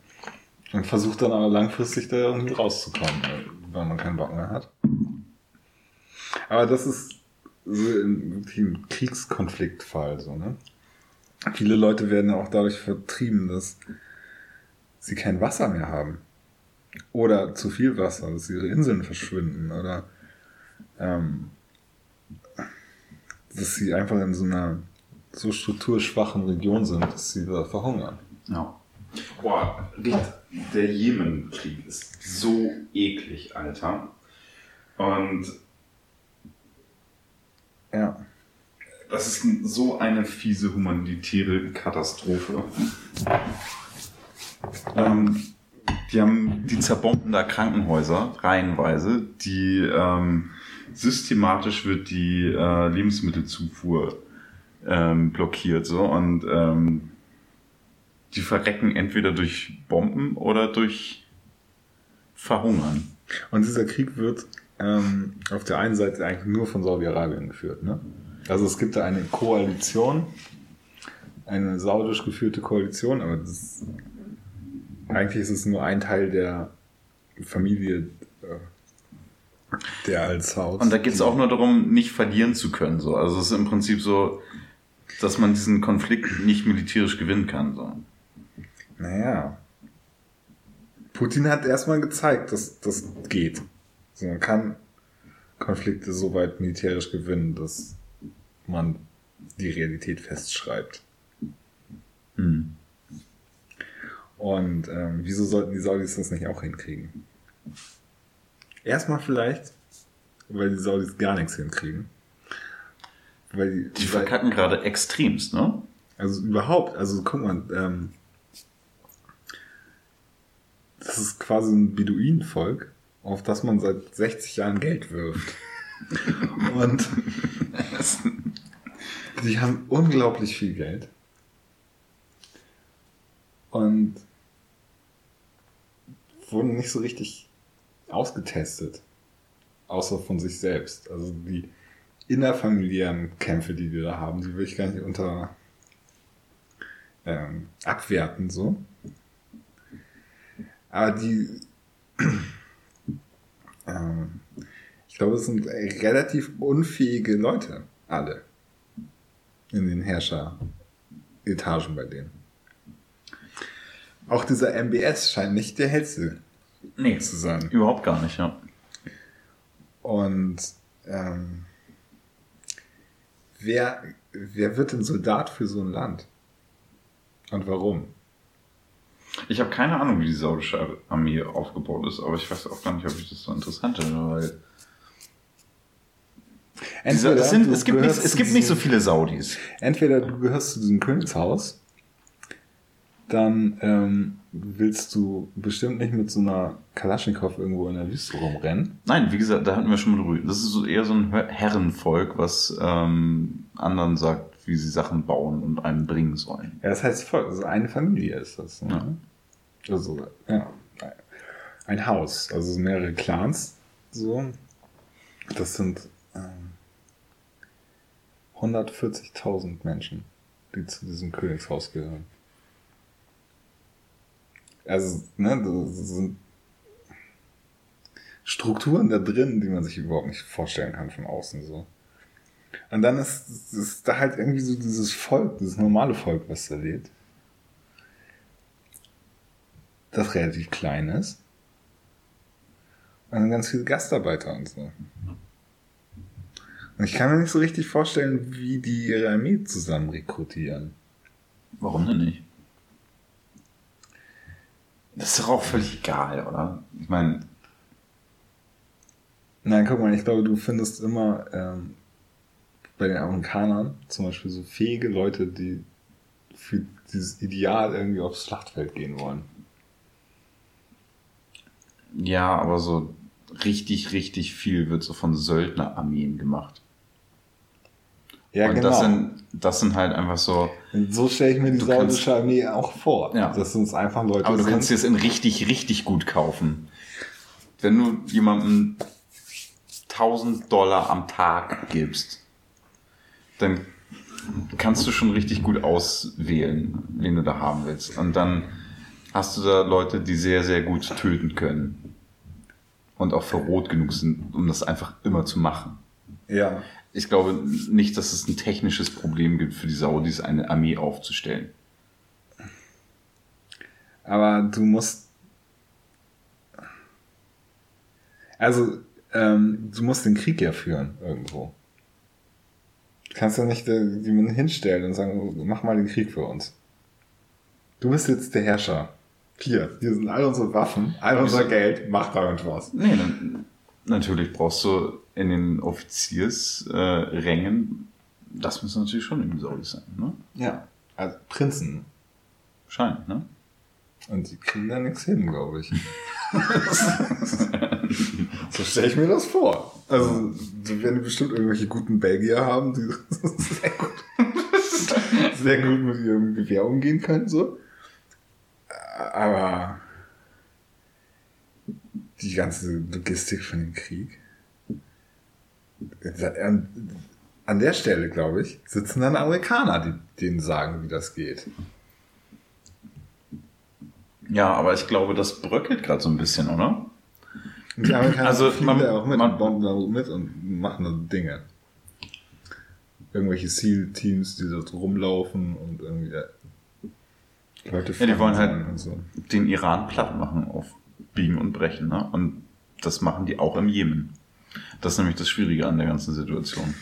Und versucht dann aber langfristig da irgendwie rauszukommen, äh, wenn man keinen Bock mehr hat. Aber das ist so im, Kriegskonfliktfall, so, ne? Viele Leute werden ja auch dadurch vertrieben, dass sie kein Wasser mehr haben. Oder zu viel Wasser, dass ihre Inseln verschwinden. Oder ähm, dass sie einfach in so einer so strukturschwachen Region sind, dass sie da verhungern. Ja. Boah, der Jemenkrieg ist so eklig, Alter. Und Ja. das ist so eine fiese humanitäre Katastrophe. Ähm, die haben die zerbomben da Krankenhäuser reihenweise, die ähm, systematisch wird die äh, Lebensmittelzufuhr ähm, blockiert so und ähm, die verrecken entweder durch Bomben oder durch Verhungern. Und dieser Krieg wird ähm, auf der einen Seite eigentlich nur von Saudi-Arabien geführt. Ne? Also es gibt da eine Koalition, eine saudisch geführte Koalition, aber das, eigentlich ist es nur ein Teil der Familie der als Haus. Und da geht es auch nur darum, nicht verlieren zu können. So. Also es ist im Prinzip so, dass man diesen Konflikt nicht militärisch gewinnen kann. So. Naja. Putin hat erstmal gezeigt, dass das geht. Also man kann Konflikte so weit militärisch gewinnen, dass man die Realität festschreibt. Hm. Und ähm, wieso sollten die Saudis das nicht auch hinkriegen? Erstmal vielleicht, weil die Saudis gar nichts hinkriegen. Weil die, Die verkacken gerade extremst, ne? Also überhaupt, also guck mal, ähm, das ist quasi ein Beduinenvolk, auf das man seit 60 Jahren Geld wirft. Und die haben unglaublich viel Geld. Und wurden nicht so richtig ausgetestet. Außer von sich selbst. Also die innerfamiliären Kämpfe, die wir da haben, die will ich gar nicht unter ähm, abwerten so. Aber die ähm, ich glaube, es sind relativ unfähige Leute, alle. In den Herrscheretagen bei denen. Auch dieser MBS scheint nicht der hellste Nee, zu sein. überhaupt gar nicht, ja. Und ähm, wer, wer wird denn Soldat für so ein Land? Und warum? Ich habe keine Ahnung, wie die saudische Armee aufgebaut ist, aber ich weiß auch gar nicht, ob ich das so interessant finde, weil dieser, es, sind, es gibt, nicht, es gibt nicht so viele Saudis. Entweder du gehörst zu diesem Königshaus, dann ähm, willst du bestimmt nicht mit so einer Kalaschnikow irgendwo in der Wüste rumrennen. Nein, wie gesagt, da hatten wir schon mal drüber. Das ist so eher so ein Herrenvolk, was ähm, anderen sagt, wie sie Sachen bauen und einem bringen sollen. Ja, das heißt voll, also eine Familie ist das. Ne? Also, ja. Ein Haus, also mehrere Clans, so. Das sind ähm, 140.000 Menschen, die zu diesem Königshaus gehören. Also, ne, das sind Strukturen da drin, die man sich überhaupt nicht vorstellen kann von außen, so. Und dann ist, ist da halt irgendwie so dieses Volk, dieses normale Volk, was da lebt. Das relativ klein ist. Und dann ganz viele Gastarbeiter und so. Und ich kann mir nicht so richtig vorstellen, wie die ihre Armee zusammen rekrutieren. Warum denn nicht? Das ist doch auch völlig egal, oder? Ich meine, Nein, guck mal, ich glaube, du findest immer ähm, bei den Amerikanern zum Beispiel so fähige Leute, die für dieses Ideal irgendwie aufs Schlachtfeld gehen wollen. ja, aber so richtig, richtig viel wird so von Söldnerarmeen gemacht. Ja, und genau. das sind, das sind halt einfach so, Und so stelle ich mir die saudische Armee auch vor. Ja. Das sind einfach Leute, aber du sind- kannst dir es in richtig, richtig gut kaufen. Wenn du jemandem 1000 Dollar am Tag gibst, dann kannst du schon richtig gut auswählen, wen du da haben willst. Und dann hast du da Leute, die sehr, sehr gut töten können. Und auch verrot genug sind, um das einfach immer zu machen. Ja. Ich glaube nicht, dass es ein technisches Problem gibt für die Saudis, eine Armee aufzustellen. Aber du musst. Also, ähm, du musst den Krieg ja führen irgendwo. Du kannst ja nicht äh, jemanden hinstellen und sagen, mach mal den Krieg für uns. Du bist jetzt der Herrscher. Hier, hier sind all unsere Waffen, all unser Geld, mach damit was. Nee, dann, natürlich brauchst du in den Offiziersrängen, äh, das müssen natürlich schon irgendwie Saudis sein, ne? Ja. Also Prinzen. Scheint, ne? Und die kriegen da nichts hin, glaube ich. so stelle ich mir das vor. Also, die werden bestimmt irgendwelche guten Belgier haben, die sehr gut, sehr gut mit ihrem Gewehr umgehen können, so. Aber die ganze Logistik von dem Krieg. An, an der Stelle, glaube ich, sitzen dann Amerikaner, die denen sagen, wie das geht. Ja, aber ich glaube, das bröckelt gerade so ein bisschen, oder? Die Amerikaner Also, fliegen man- da auch mit man- und bomben da mit und machen da Dinge. Irgendwelche SEAL-Teams, die so rumlaufen und irgendwie Leute Ja, die wollen halt- so. Den Iran platt machen auf Biegen und Brechen, ne? Und das machen die auch im Jemen. Das ist nämlich das Schwierige an der ganzen Situation.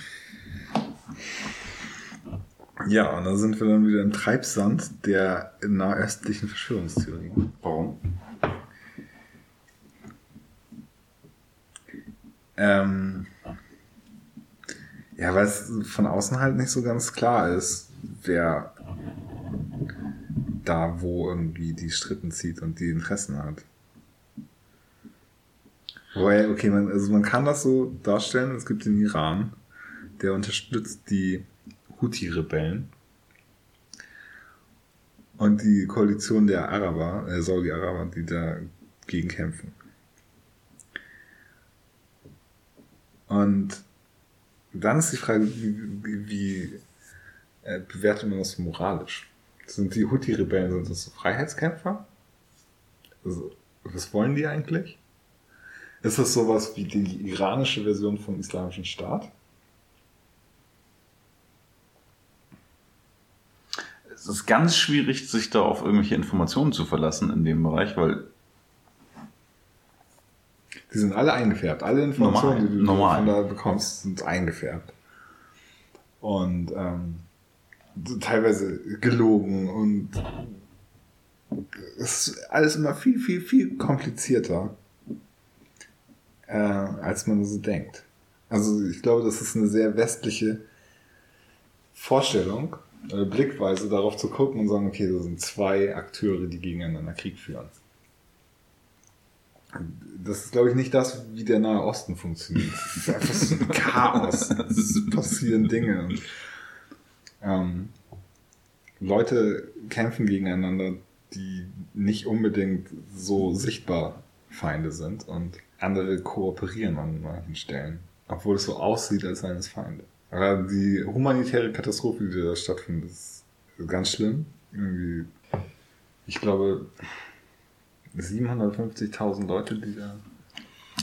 Ja, und dann sind wir dann wieder im Treibsand der nahöstlichen Verschwörungstheorien. Warum? Ähm, ja, weil es von außen halt nicht so ganz klar ist, wer da wo irgendwie die Strippen zieht und die Interessen hat. Wobei, okay, man, also man kann das so darstellen, es gibt den Iran, der unterstützt die Houthi-Rebellen und die Koalition der Araber, äh, Saudi-Araber, die dagegen kämpfen. Und dann ist die Frage, wie, wie, äh, bewertet man das moralisch? Sind die Houthi-Rebellen, sind das so Freiheitskämpfer? Also, was wollen die eigentlich? Ist das sowas wie die iranische Version vom Islamischen Staat? Es ist ganz schwierig, sich da auf irgendwelche Informationen zu verlassen in dem Bereich, weil Die sind alle eingefärbt. Alle Informationen, Normal, die du normal. von da bekommst, sind eingefärbt. Und ähm, teilweise gelogen und es ist alles immer viel, viel, viel komplizierter, äh, als man so denkt. Also ich glaube, das ist eine sehr westliche Vorstellung, äh, Blickweise darauf zu gucken und sagen, okay, da sind zwei Akteure, die gegeneinander Krieg führen. Das ist, glaube ich, nicht das, wie der Nahe Osten funktioniert. Es ist einfach so ein Chaos. Es passieren Dinge. Und, ähm, Leute kämpfen gegeneinander, die nicht unbedingt so sichtbar Feinde sind und andere kooperieren an manchen Stellen, obwohl es so aussieht, als seien es Feinde. Aber die humanitäre Katastrophe, die da stattfindet, ist ganz schlimm. Irgendwie, ich glaube, 750.000 Leute, die da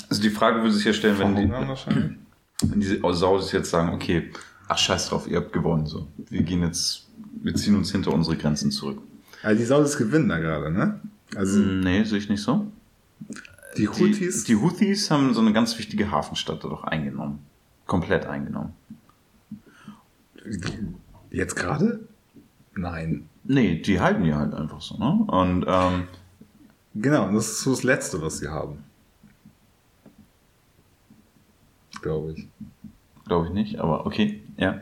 Also die Frage würde sich ja stellen, wenn die, wenn die Saudis jetzt sagen, okay, ach scheiß drauf, ihr habt gewonnen, so. Wir gehen jetzt, wir ziehen uns hinter unsere Grenzen zurück. Also die Saudis gewinnen da gerade, ne? Also Nee, sehe ich nicht so. Die Houthis, Die, die Houthis haben so eine ganz wichtige Hafenstadt doch eingenommen. Komplett eingenommen. jetzt gerade? Nein. Nee, die halten die halt einfach so, ne? Und ähm, Genau, und das ist so das Letzte, was sie haben. Glaube ich. glaube ich nicht, aber okay, ja.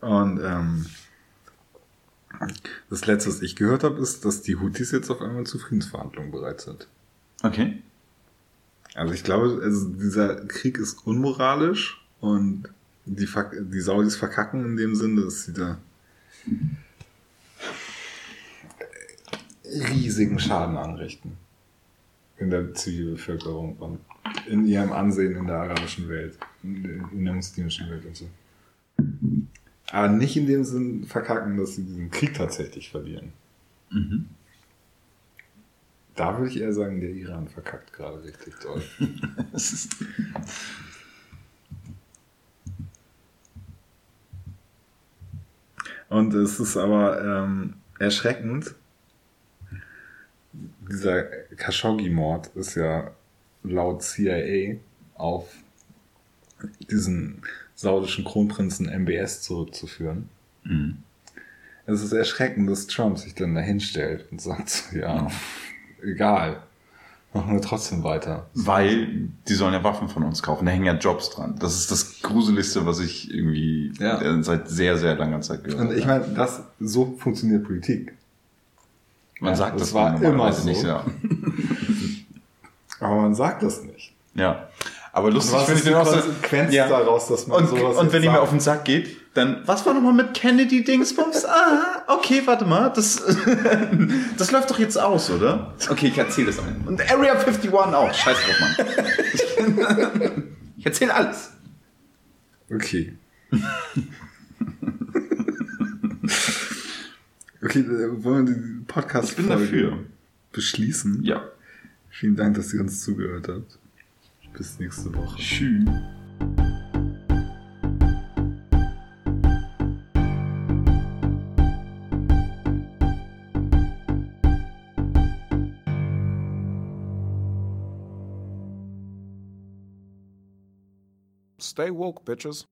Und ähm, das Letzte, was ich gehört habe, ist, dass die Houthis jetzt auf einmal zu Friedensverhandlungen bereit sind. Okay. Also ich glaube, also dieser Krieg ist unmoralisch und die, Fak- die Saudis verkacken in dem Sinne, dass sie da riesigen Schaden anrichten in der Zivilbevölkerung und in ihrem Ansehen in der arabischen Welt, in in der muslimischen Welt und so. Aber nicht in dem Sinn verkacken, dass sie diesen Krieg tatsächlich verlieren. Mhm. Da würde ich eher sagen, der Iran verkackt gerade richtig doll. Und es ist aber ähm, erschreckend. Dieser Khashoggi-Mord ist ja laut CIA auf diesen saudischen Kronprinzen MBS zurückzuführen. mhm. Es ist erschreckend, dass Trump sich dann dahin stellt und sagt, ja, egal, machen wir trotzdem weiter. Weil die sollen ja Waffen von uns kaufen, da hängen ja Jobs dran. Das ist das Gruseligste, was ich irgendwie Ja. äh, seit sehr, sehr langer Zeit gehört Und ich meine, das, so funktioniert Politik. Man ja, sagt das das, war immer nicht, so. ja. Aber man sagt das nicht. ja. Aber lustig Was finde ich die den auch so- Konsequenz Ja. daraus, dass man Und, sowas und wenn ihm sagt? auf den Sack geht, dann, was war nochmal mit Kennedy Dingsbums? Ah, okay, warte mal, das, das läuft doch jetzt aus, oder? Okay, ich erzähle das auch. Und Area 51 auch, scheiß drauf, Mann. Ich erzähle alles. Okay. okay, äh, wollen wir den Podcast Ich bin dafür. beschließen? Ja. Vielen Dank, dass ihr uns zugehört habt. Bis nächste Woche. Tschüss. Stay woke, bitches.